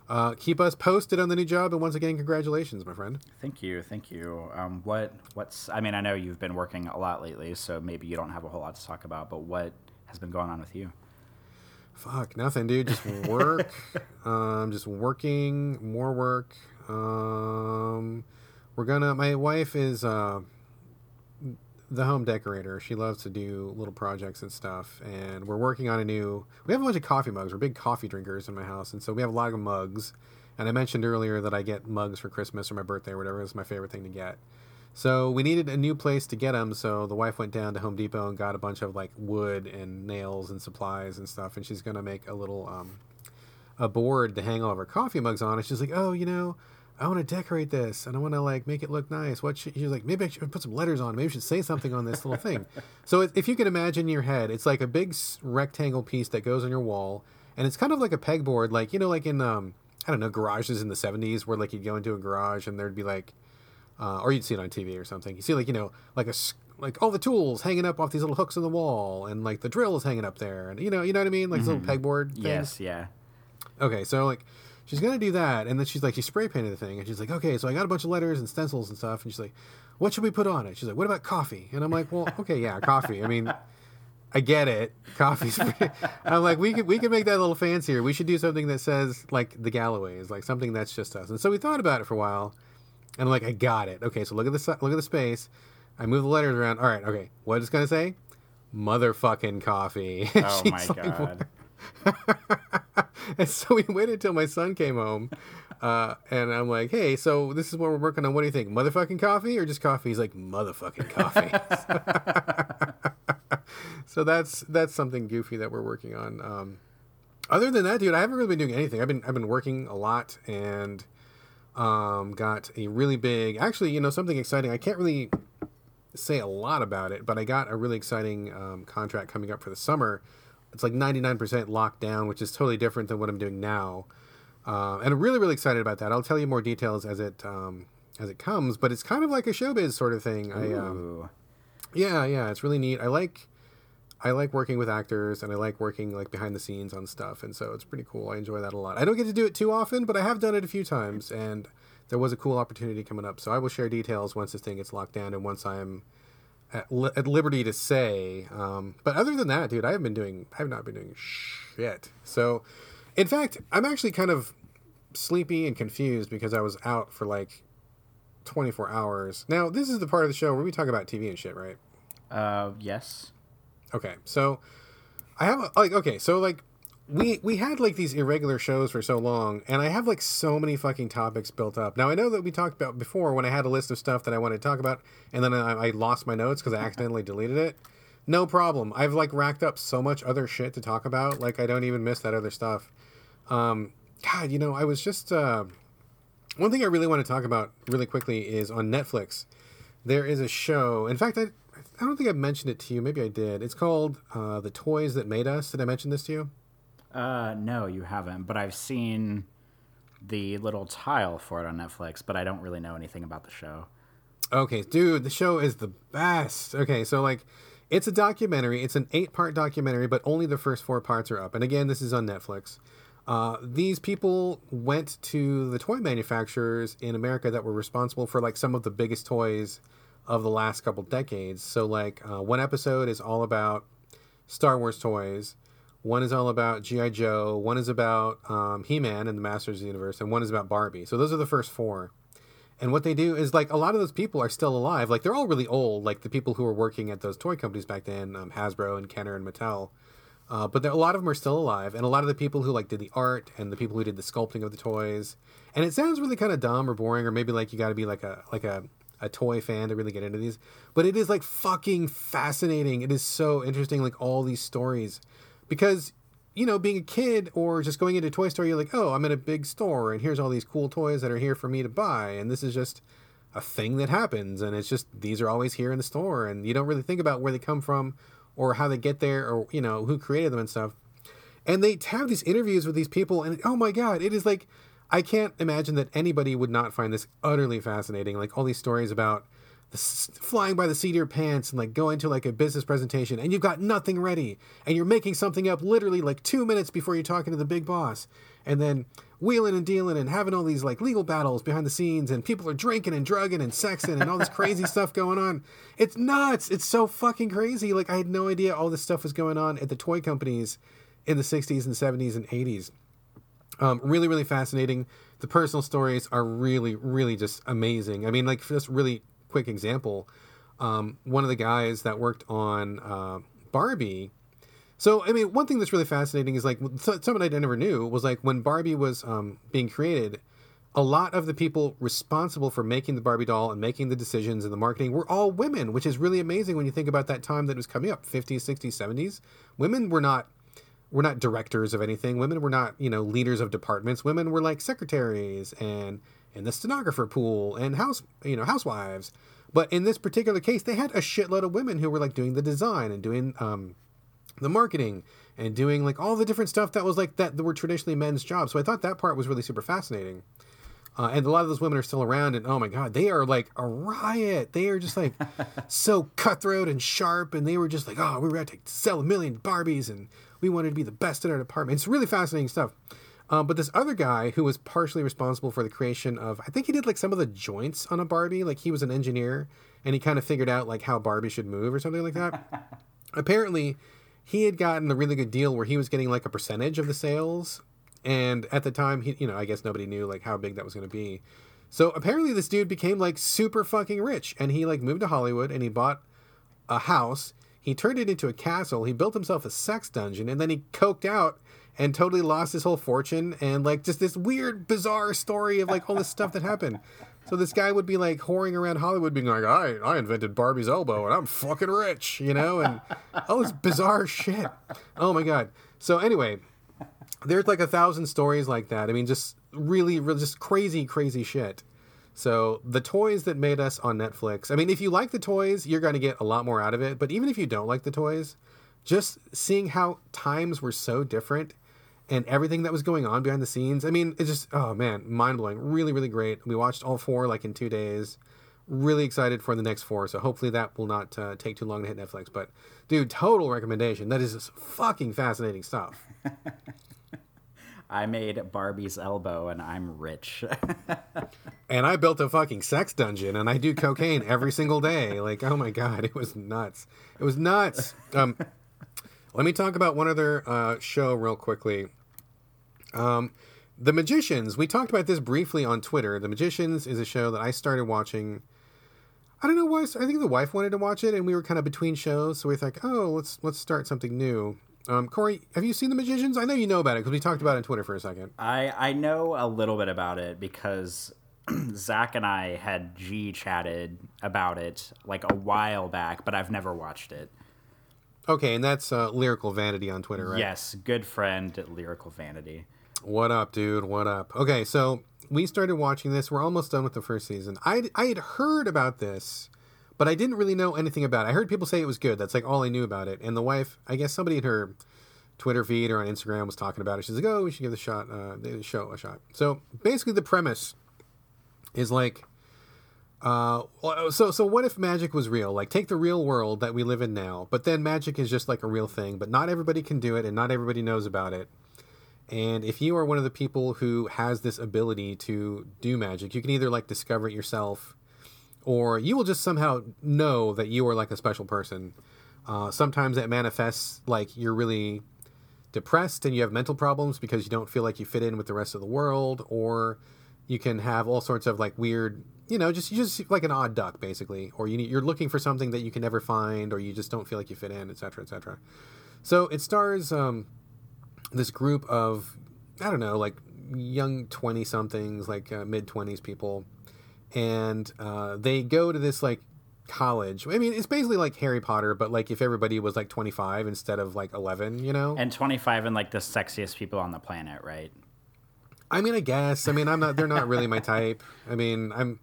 Uh, keep us posted on the new job, and once again, congratulations, my friend. Thank you, thank you. Um, what what's? I mean, I know you've been working a lot lately, so maybe you don't have a whole lot to talk about. But what has been going on with you? Fuck, nothing, dude. Just work. um, just working, more work. Um, we're gonna. My wife is uh, the home decorator. She loves to do little projects and stuff. And we're working on a new. We have a bunch of coffee mugs. We're big coffee drinkers in my house, and so we have a lot of mugs. And I mentioned earlier that I get mugs for Christmas or my birthday or whatever. It's my favorite thing to get. So we needed a new place to get them. So the wife went down to Home Depot and got a bunch of like wood and nails and supplies and stuff. And she's gonna make a little um, a board to hang all of her coffee mugs on. And she's like, oh, you know, I want to decorate this and I want to like make it look nice. What should, she's like, maybe I should put some letters on. Maybe I should say something on this little thing. so if you can imagine in your head, it's like a big rectangle piece that goes on your wall, and it's kind of like a pegboard, like you know, like in um, I don't know, garages in the '70s, where like you'd go into a garage and there'd be like, uh, or you'd see it on TV or something. You see like you know, like a like all the tools hanging up off these little hooks in the wall, and like the drill is hanging up there, and you know, you know what I mean, like mm-hmm. little pegboard. Things. Yes, yeah. Okay, so like she's gonna do that, and then she's like, she spray painted the thing, and she's like, okay, so I got a bunch of letters and stencils and stuff, and she's like, what should we put on it? She's like, what about coffee? And I'm like, well, okay, yeah, coffee. I mean, I get it, coffee's. Pretty... I'm like, we could we could make that a little fancier. We should do something that says like the Gallaways, like something that's just us. And so we thought about it for a while, and I'm like, I got it. Okay, so look at the look at the space. I move the letters around. All right, okay, what is it gonna say? Motherfucking coffee. Oh my god. and so we waited until my son came home, uh, and I'm like, "Hey, so this is what we're working on. What do you think? Motherfucking coffee or just coffee?" He's like, "Motherfucking coffee." so that's that's something goofy that we're working on. Um, other than that, dude, I haven't really been doing anything. I've been I've been working a lot and um, got a really big. Actually, you know, something exciting. I can't really say a lot about it, but I got a really exciting um, contract coming up for the summer it's like 99% locked down, which is totally different than what I'm doing now. Uh, and I'm really, really excited about that. I'll tell you more details as it um, as it comes, but it's kind of like a showbiz sort of thing. I, um, yeah, yeah, it's really neat. I like I like working with actors, and I like working like behind the scenes on stuff, and so it's pretty cool. I enjoy that a lot. I don't get to do it too often, but I have done it a few times, and there was a cool opportunity coming up. So I will share details once this thing gets locked down, and once I'm at, li- at liberty to say. Um, but other than that, dude, I have been doing. I have not been doing shit. So, in fact, I'm actually kind of sleepy and confused because I was out for like 24 hours. Now, this is the part of the show where we talk about TV and shit, right? Uh, yes. Okay, so I have a, like okay, so like we we had like these irregular shows for so long, and I have like so many fucking topics built up. Now I know that we talked about before when I had a list of stuff that I wanted to talk about, and then I, I lost my notes because I accidentally deleted it. No problem. I've like racked up so much other shit to talk about. Like I don't even miss that other stuff. Um, God, you know, I was just uh, one thing I really want to talk about really quickly is on Netflix. There is a show. In fact, I I don't think I mentioned it to you. Maybe I did. It's called uh, "The Toys That Made Us." Did I mention this to you? Uh, no, you haven't. But I've seen the little tile for it on Netflix, but I don't really know anything about the show. Okay, dude, the show is the best. Okay, so like, it's a documentary. It's an eight-part documentary, but only the first four parts are up. And again, this is on Netflix. Uh, these people went to the toy manufacturers in America that were responsible for like some of the biggest toys of the last couple decades. So like, uh, one episode is all about Star Wars toys one is all about GI Joe, one is about um, He Man and the Masters of the Universe, and one is about Barbie. So those are the first four. And what they do is like a lot of those people are still alive. Like they're all really old. Like the people who were working at those toy companies back then, um, Hasbro and Kenner and Mattel. Uh, but a lot of them are still alive, and a lot of the people who like did the art and the people who did the sculpting of the toys. And it sounds really kind of dumb or boring, or maybe like you got to be like a like a a toy fan to really get into these. But it is like fucking fascinating. It is so interesting, like all these stories, because you know, being a kid or just going into a toy store, you're like, oh, I'm in a big store and here's all these cool toys that are here for me to buy. And this is just a thing that happens. And it's just, these are always here in the store. And you don't really think about where they come from or how they get there or, you know, who created them and stuff. And they have these interviews with these people. And oh my God, it is like, I can't imagine that anybody would not find this utterly fascinating. Like all these stories about, flying by the seat of your pants and like going to like a business presentation and you've got nothing ready and you're making something up literally like two minutes before you're talking to the big boss and then wheeling and dealing and having all these like legal battles behind the scenes and people are drinking and drugging and sexing and all this crazy stuff going on. It's nuts! It's so fucking crazy! Like i had no idea all this stuff was going on at the toy companies in the 60s and 70s and 80s um, really really fascinating. The personal stories are really really just amazing. I mean like just really quick example, um, one of the guys that worked on uh, Barbie. So, I mean, one thing that's really fascinating is like someone I never knew was like when Barbie was um, being created, a lot of the people responsible for making the Barbie doll and making the decisions and the marketing were all women, which is really amazing when you think about that time that was coming up 50s, 60s, 70s. Women were not were not directors of anything. Women were not, you know, leaders of departments. Women were like secretaries and in the stenographer pool and house you know housewives. But in this particular case they had a shitload of women who were like doing the design and doing um, the marketing and doing like all the different stuff that was like that, that were traditionally men's jobs. So i thought that part was really super fascinating. Uh, and a lot of those women are still around and oh my god they are like a riot. They are just like so cutthroat and sharp and they were just like oh we were to sell a million barbies and we wanted to be the best in our department. It's really fascinating stuff um, but this other guy who was partially responsible for the creation of, I think he did like some of the joints on a Barbie. Like he was an engineer and he kind of figured out like how Barbie should move or something like that. Apparently, he had gotten a really good deal where he was getting like a percentage of the sales. And at the time, he, you know, I guess nobody knew like how big that was going to be. So apparently, this dude became like super fucking rich and he like moved to Hollywood and he bought a house. He turned it into a castle. He built himself a sex dungeon and then he coked out and totally lost his whole fortune and like just this weird bizarre story of like all this stuff that happened. So this guy would be like whoring around hollywood being like i i invented barbie's elbow and i'm fucking rich you know and oh, all this bizarre shit. Oh my god. So anyway there's like a thousand stories like that. I mean just really, really just crazy crazy shit. So the toys that made us on netflix i mean if you like the toys you're going to get a lot more out of it. But even if you don't like the toys just seeing how times were so different and everything that was going on behind the scenes. I mean, it's just oh man, mind blowing. Really, really great. We watched all four like in two days. Really excited for the next four. So hopefully that will not uh, take too long to hit Netflix. But dude, total recommendation. That is fucking fascinating stuff. I made Barbie's elbow and I'm rich. and I built a fucking sex dungeon and I do cocaine every single day. Like, oh my god, it was nuts. It was nuts. Um, let me talk about one other uh, show real quickly. Um, the Magicians. We talked about this briefly on Twitter. The Magicians is a show that I started watching. I don't know why. I think the wife wanted to watch it, and we were kind of between shows, so we thought, oh, let's let's start something new. Um, Corey, have you seen The Magicians? I know you know about it because we talked about it on Twitter for a second. I I know a little bit about it because Zach and I had G chatted about it like a while back, but I've never watched it. Okay, and that's uh, Lyrical Vanity on Twitter, right? Yes, good friend Lyrical Vanity. What up, dude? What up? Okay, so we started watching this. We're almost done with the first season. I I had heard about this, but I didn't really know anything about it. I heard people say it was good. That's like all I knew about it. And the wife, I guess somebody in her Twitter feed or on Instagram was talking about it. She's like, "Oh, we should give the shot, uh, the show a shot." So basically, the premise is like uh, so so what if magic was real? Like take the real world that we live in now, but then magic is just like a real thing, but not everybody can do it and not everybody knows about it. And if you are one of the people who has this ability to do magic, you can either like discover it yourself or you will just somehow know that you are like a special person. Uh, sometimes it manifests like you're really depressed and you have mental problems because you don't feel like you fit in with the rest of the world, or you can have all sorts of like weird, you know, just just like an odd duck basically, or you need, you're looking for something that you can never find, or you just don't feel like you fit in, etc., etc. So it stars um, this group of I don't know, like young twenty somethings, like uh, mid twenties people, and uh, they go to this like college. I mean, it's basically like Harry Potter, but like if everybody was like 25 instead of like 11, you know? And 25 and like the sexiest people on the planet, right? I mean, I guess. I mean, I'm not, they're not really my type. I mean, I'm,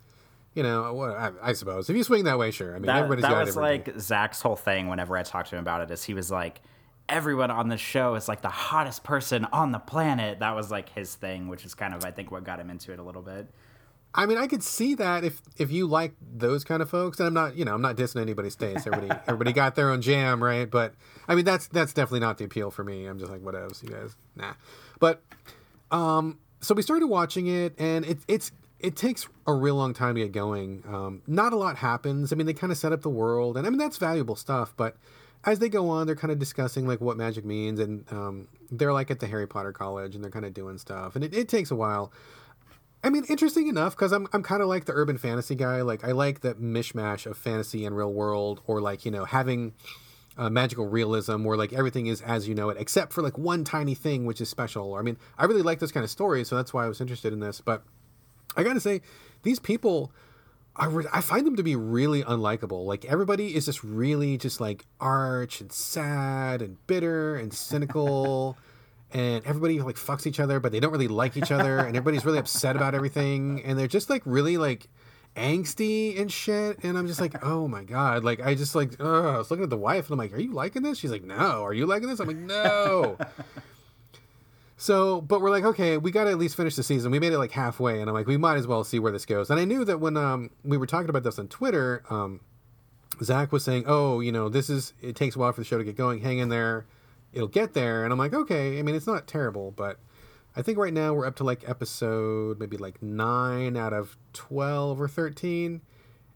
you know, I, I suppose. If you swing that way, sure. I mean, That, everybody's that got was like Zach's whole thing whenever I talked to him about it is he was like, everyone on the show is like the hottest person on the planet. That was like his thing, which is kind of, I think, what got him into it a little bit. I mean, I could see that if if you like those kind of folks, and I'm not, you know, I'm not dissing anybody's taste. Everybody, everybody got their own jam, right? But I mean, that's that's definitely not the appeal for me. I'm just like, whatever, you guys, nah. But um, so we started watching it, and it it's it takes a real long time to get going. Um, not a lot happens. I mean, they kind of set up the world, and I mean that's valuable stuff. But as they go on, they're kind of discussing like what magic means, and um, they're like at the Harry Potter college, and they're kind of doing stuff, and it, it takes a while. I mean, interesting enough because I'm I'm kind of like the urban fantasy guy. Like I like that mishmash of fantasy and real world, or like you know having uh, magical realism where like everything is as you know it, except for like one tiny thing which is special. I mean, I really like those kind of stories, so that's why I was interested in this. But I gotta say, these people. I, re- I find them to be really unlikable. Like everybody is just really just like arch and sad and bitter and cynical and everybody like fucks each other, but they don't really like each other, and everybody's really upset about everything, and they're just like really like angsty and shit. And I'm just like, oh my god, like I just like, ugh. I was looking at the wife, and I'm like, are you liking this? She's like, no. Are you liking this? I'm like, no. So, but we're like, okay, we got to at least finish the season. We made it like halfway, and I'm like, we might as well see where this goes. And I knew that when um, we were talking about this on Twitter, um, Zach was saying, oh, you know, this is, it takes a while for the show to get going. Hang in there. It'll get there. And I'm like, okay. I mean, it's not terrible, but I think right now we're up to like episode maybe like nine out of 12 or 13.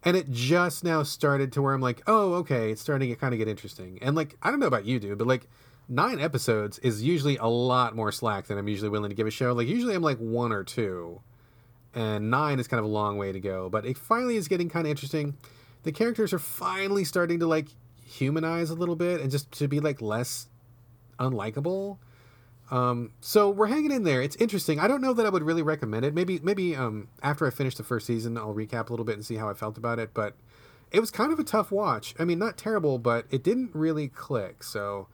And it just now started to where I'm like, oh, okay, it's starting to kind of get interesting. And like, I don't know about you, dude, but like, nine episodes is usually a lot more slack than I'm usually willing to give a show. Like usually I'm like one or two, and nine is kind of a long way to go. But it finally is getting kind of interesting. The characters are finally starting to like humanize a little bit and just to be like less unlikable. Um, so we're hanging in there. It's interesting. I don't know that I would really recommend it. Maybe maybe um, after I finish the first season, I'll recap a little bit and see how I felt about it. But it was kind of a tough watch. I mean, not terrible, but it didn't really click. So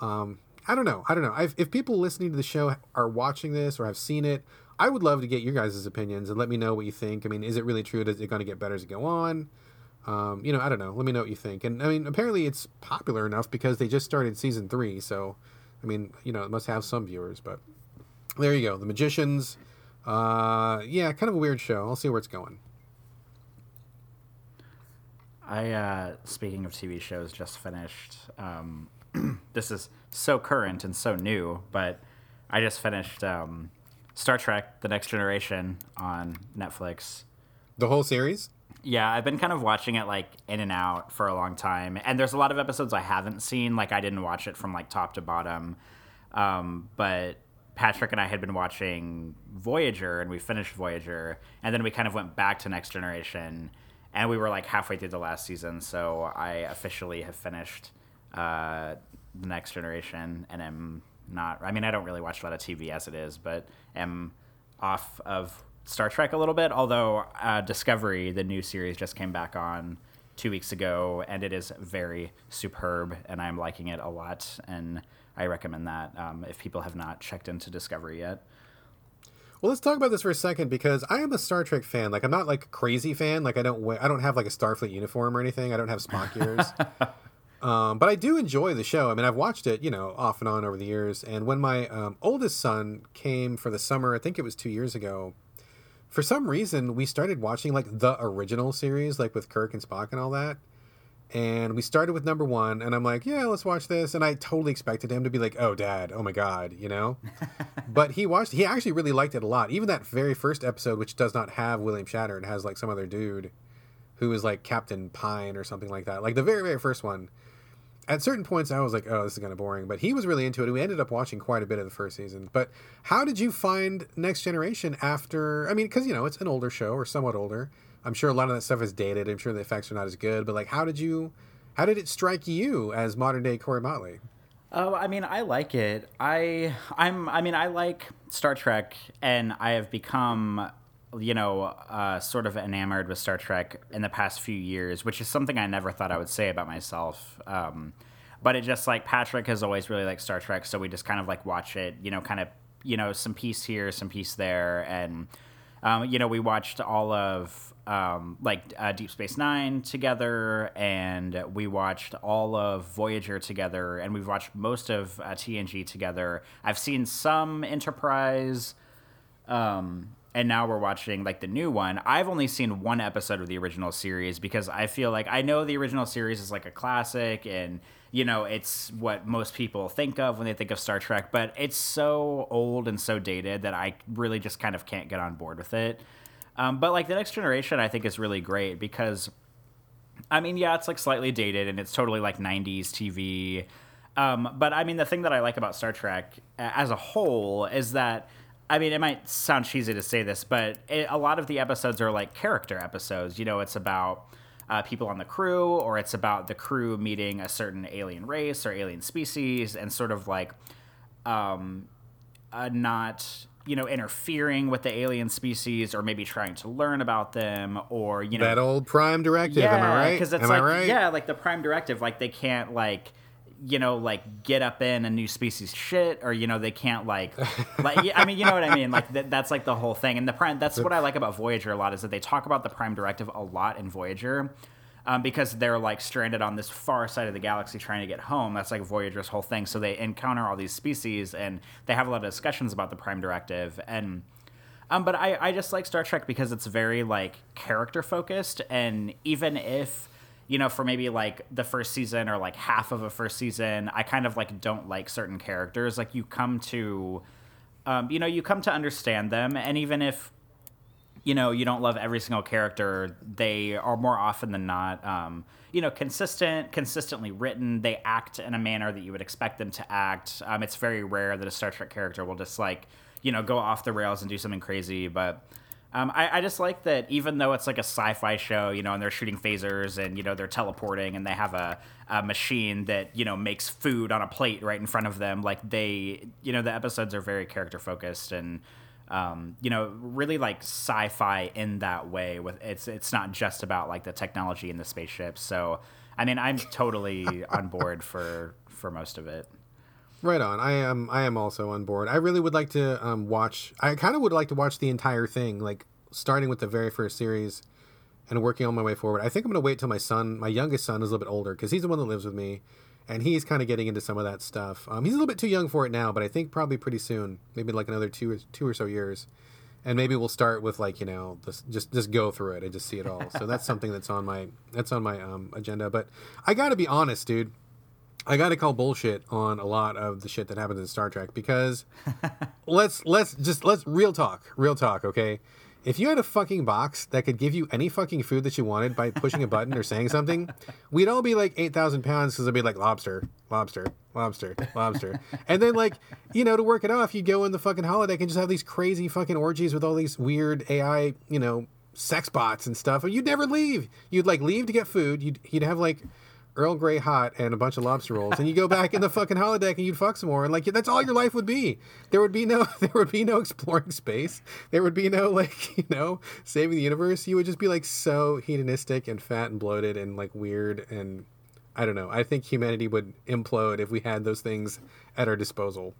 um, I don't know. I don't know. I've, if people listening to the show are watching this or have seen it, I would love to get your guys' opinions and let me know what you think. I mean, is it really true? Is it going to get better as it go on? Um, you know, I don't know. Let me know what you think. And I mean, apparently it's popular enough because they just started season three. So, I mean, you know, it must have some viewers. But there you go. The Magicians. Uh, yeah, kind of a weird show. I'll see where it's going. I, uh, speaking of TV shows, just finished. Um, this is so current and so new, but I just finished um, Star Trek: The Next Generation on Netflix. The whole series. Yeah, I've been kind of watching it like in and out for a long time, and there's a lot of episodes I haven't seen. Like I didn't watch it from like top to bottom, um, but Patrick and I had been watching Voyager, and we finished Voyager, and then we kind of went back to Next Generation, and we were like halfway through the last season, so I officially have finished uh, the Next Generation, and am not. I mean, I don't really watch a lot of TV as it is, but am off of Star Trek a little bit. Although uh, Discovery, the new series, just came back on two weeks ago, and it is very superb, and I'm liking it a lot, and I recommend that um, if people have not checked into Discovery yet. Well, let's talk about this for a second because I am a Star Trek fan. Like, I'm not like a crazy fan. Like, I don't wear, I don't have like a Starfleet uniform or anything. I don't have Spock ears. um, but I do enjoy the show. I mean, I've watched it, you know, off and on over the years. And when my um, oldest son came for the summer, I think it was two years ago. For some reason, we started watching like the original series, like with Kirk and Spock and all that. And we started with number one, and I'm like, yeah, let's watch this. And I totally expected him to be like, oh, dad, oh my God, you know? but he watched, he actually really liked it a lot. Even that very first episode, which does not have William Shatner, and has like some other dude who is like Captain Pine or something like that. Like the very, very first one. At certain points I was like, oh, this is kind of boring. But he was really into it, we ended up watching quite a bit of the first season. But how did you find Next Generation after? I mean, because you know it's an older show or somewhat older. I'm sure a lot of that stuff is dated. I'm sure the effects are not as good. But like, how did you? How did it strike you as modern day Corey Motley? Oh, I mean, I like it. I I'm I mean, I like Star Trek and I have become you know, uh, sort of enamored with Star Trek in the past few years, which is something I never thought I would say about myself. Um, but it just like Patrick has always really liked Star Trek, so we just kind of like watch it, you know, kind of, you know, some piece here, some piece there. And, um, you know, we watched all of um, like uh, Deep Space Nine together, and we watched all of Voyager together, and we've watched most of uh, TNG together. I've seen some Enterprise, um, and now we're watching like the new one. I've only seen one episode of the original series because I feel like I know the original series is like a classic, and you know it's what most people think of when they think of Star Trek, but it's so old and so dated that I really just kind of can't get on board with it. Um, but like the next generation, I think is really great because, I mean, yeah, it's like slightly dated and it's totally like '90s TV. Um, but I mean, the thing that I like about Star Trek as a whole is that. I mean, it might sound cheesy to say this, but it, a lot of the episodes are like character episodes. You know, it's about uh, people on the crew, or it's about the crew meeting a certain alien race or alien species, and sort of like um, uh, not you know, interfering with the alien species or maybe trying to learn about them or, you know. That old Prime Directive, yeah, am I right? Because it's am like, right? yeah, like the Prime Directive, like they can't, like, you know, like get up in a new species shit, or you know, they can't like, like I mean, you know what I mean? Like th- that's like the whole thing. And the prime, that's what I like about Voyager a lot is that they talk about the Prime Directive a lot in Voyager, um, because they're like stranded on this far side of the galaxy trying to get home. That's like Voyager's whole thing. So they encounter all these species and they have a lot of discussions about the Prime Directive. And um, but I, I just like Star Trek because it's very like character focused. And even if you know for maybe like the first season or like half of a first season, I kind of like don't like certain characters. Like you come to um, you know you come to understand them, and even if you know you don't love every single character they are more often than not um, you know consistent consistently written. They act in a manner that you would expect them to act. Um, it's very rare that a star trek character will just like you know go off the rails and do something crazy. But um, I, I, just like that even though it's like a sci-fi show you know and they're shooting phasers and you know they're teleporting and they have a, a machine that you know makes food on a plate right in front of them like they you know the episodes are very character focused and um, you know, really like sci-fi in that way. With it's it's not just about like the technology in the spaceships. So, I mean, I'm totally on board for for most of it. Right on. I am. I am also on board. I really would like to um, watch. I kind of would like to watch the entire thing, like starting with the very first series and working on my way forward. I think I'm going to wait till my son, my youngest son, is a little bit older because he's the one that lives with me and he's kind of getting into some of that stuff. Um, he's a little bit too young for it now, but I think probably pretty soon, maybe like another two or two or so years, and maybe we'll start with like you know this, just just go through it and just see it all. So that's something that's on my that's on my um, agenda. But I got to be honest, dude. I got to call bullshit on a lot of the shit that happens in Star Trek because let's let's just let's real talk, real talk, okay? If you had a fucking box that could give you any fucking food that you wanted by pushing a button or saying something, we'd all be like 8,000 pounds because it'd be like lobster, lobster, lobster, lobster. and then, like, you know, to work it off, you'd go in the fucking holodeck and just have these crazy fucking orgies with all these weird AI, you know, sex bots and stuff. And you'd never leave. You'd like leave to get food. You'd, you'd have like Earl Grey hot and a bunch of lobster rolls, and you go back in the fucking holodeck and you'd fuck some more, and like that's all your life would be. There would be no, there would be no exploring space. There would be no like, you know, saving the universe. You would just be like so hedonistic and fat and bloated and like weird and I don't know. I think humanity would implode if we had those things at our disposal.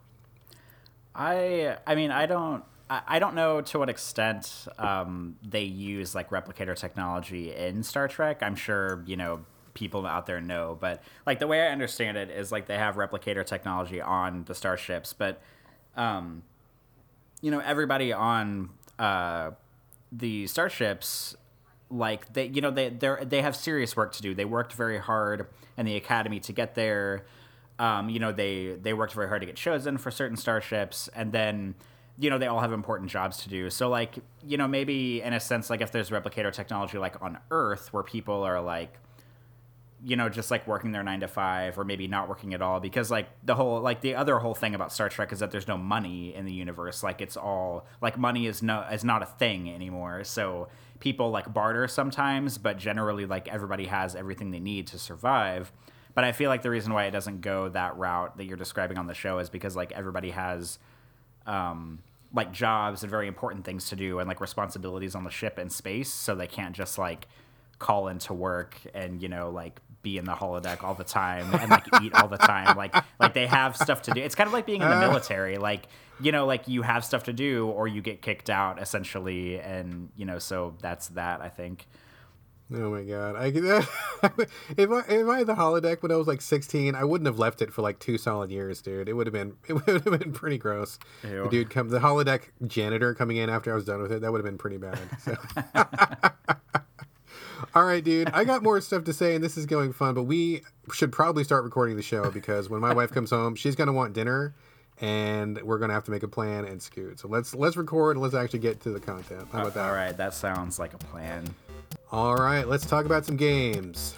I, I mean, I don't. I don't know to what extent um, they use like replicator technology in Star Trek. I'm sure you know people out there know, but like the way I understand it is like they have replicator technology on the starships, but um, you know everybody on uh, the starships like they you know they they they have serious work to do. They worked very hard in the academy to get there. Um, you know they they worked very hard to get chosen for certain starships, and then you know they all have important jobs to do. So like you know maybe in a sense like if there's replicator technology like on Earth where people are like you know, just like working their nine to five or maybe not working at all because like the whole like the other whole thing about Star Trek is that there's no money in the universe. Like it's all like money is no is not a thing anymore. So people like barter sometimes, but generally like everybody has everything they need to survive. But I feel like the reason why it doesn't go that route that you're describing on the show is because like everybody has um like jobs and very important things to do and like responsibilities on the ship and space, so they can't just like call into work and you know like be in the holodeck all the time and like eat all the time like like they have stuff to do it's kind of like being in the uh. military like you know like you have stuff to do or you get kicked out essentially and you know so that's that i think Oh my god! I if I if I had the holodeck when I was like sixteen, I wouldn't have left it for like two solid years, dude. It would have been it would have been pretty gross. Ew. The dude come the holodeck janitor coming in after I was done with it. That would have been pretty bad. So. All right, dude. I got more stuff to say, and this is going fun. But we should probably start recording the show because when my wife comes home, she's gonna want dinner, and we're gonna have to make a plan and scoot. So let's let's record and let's actually get to the content. How about that? all right that sounds like a plan All right, let's talk about some games.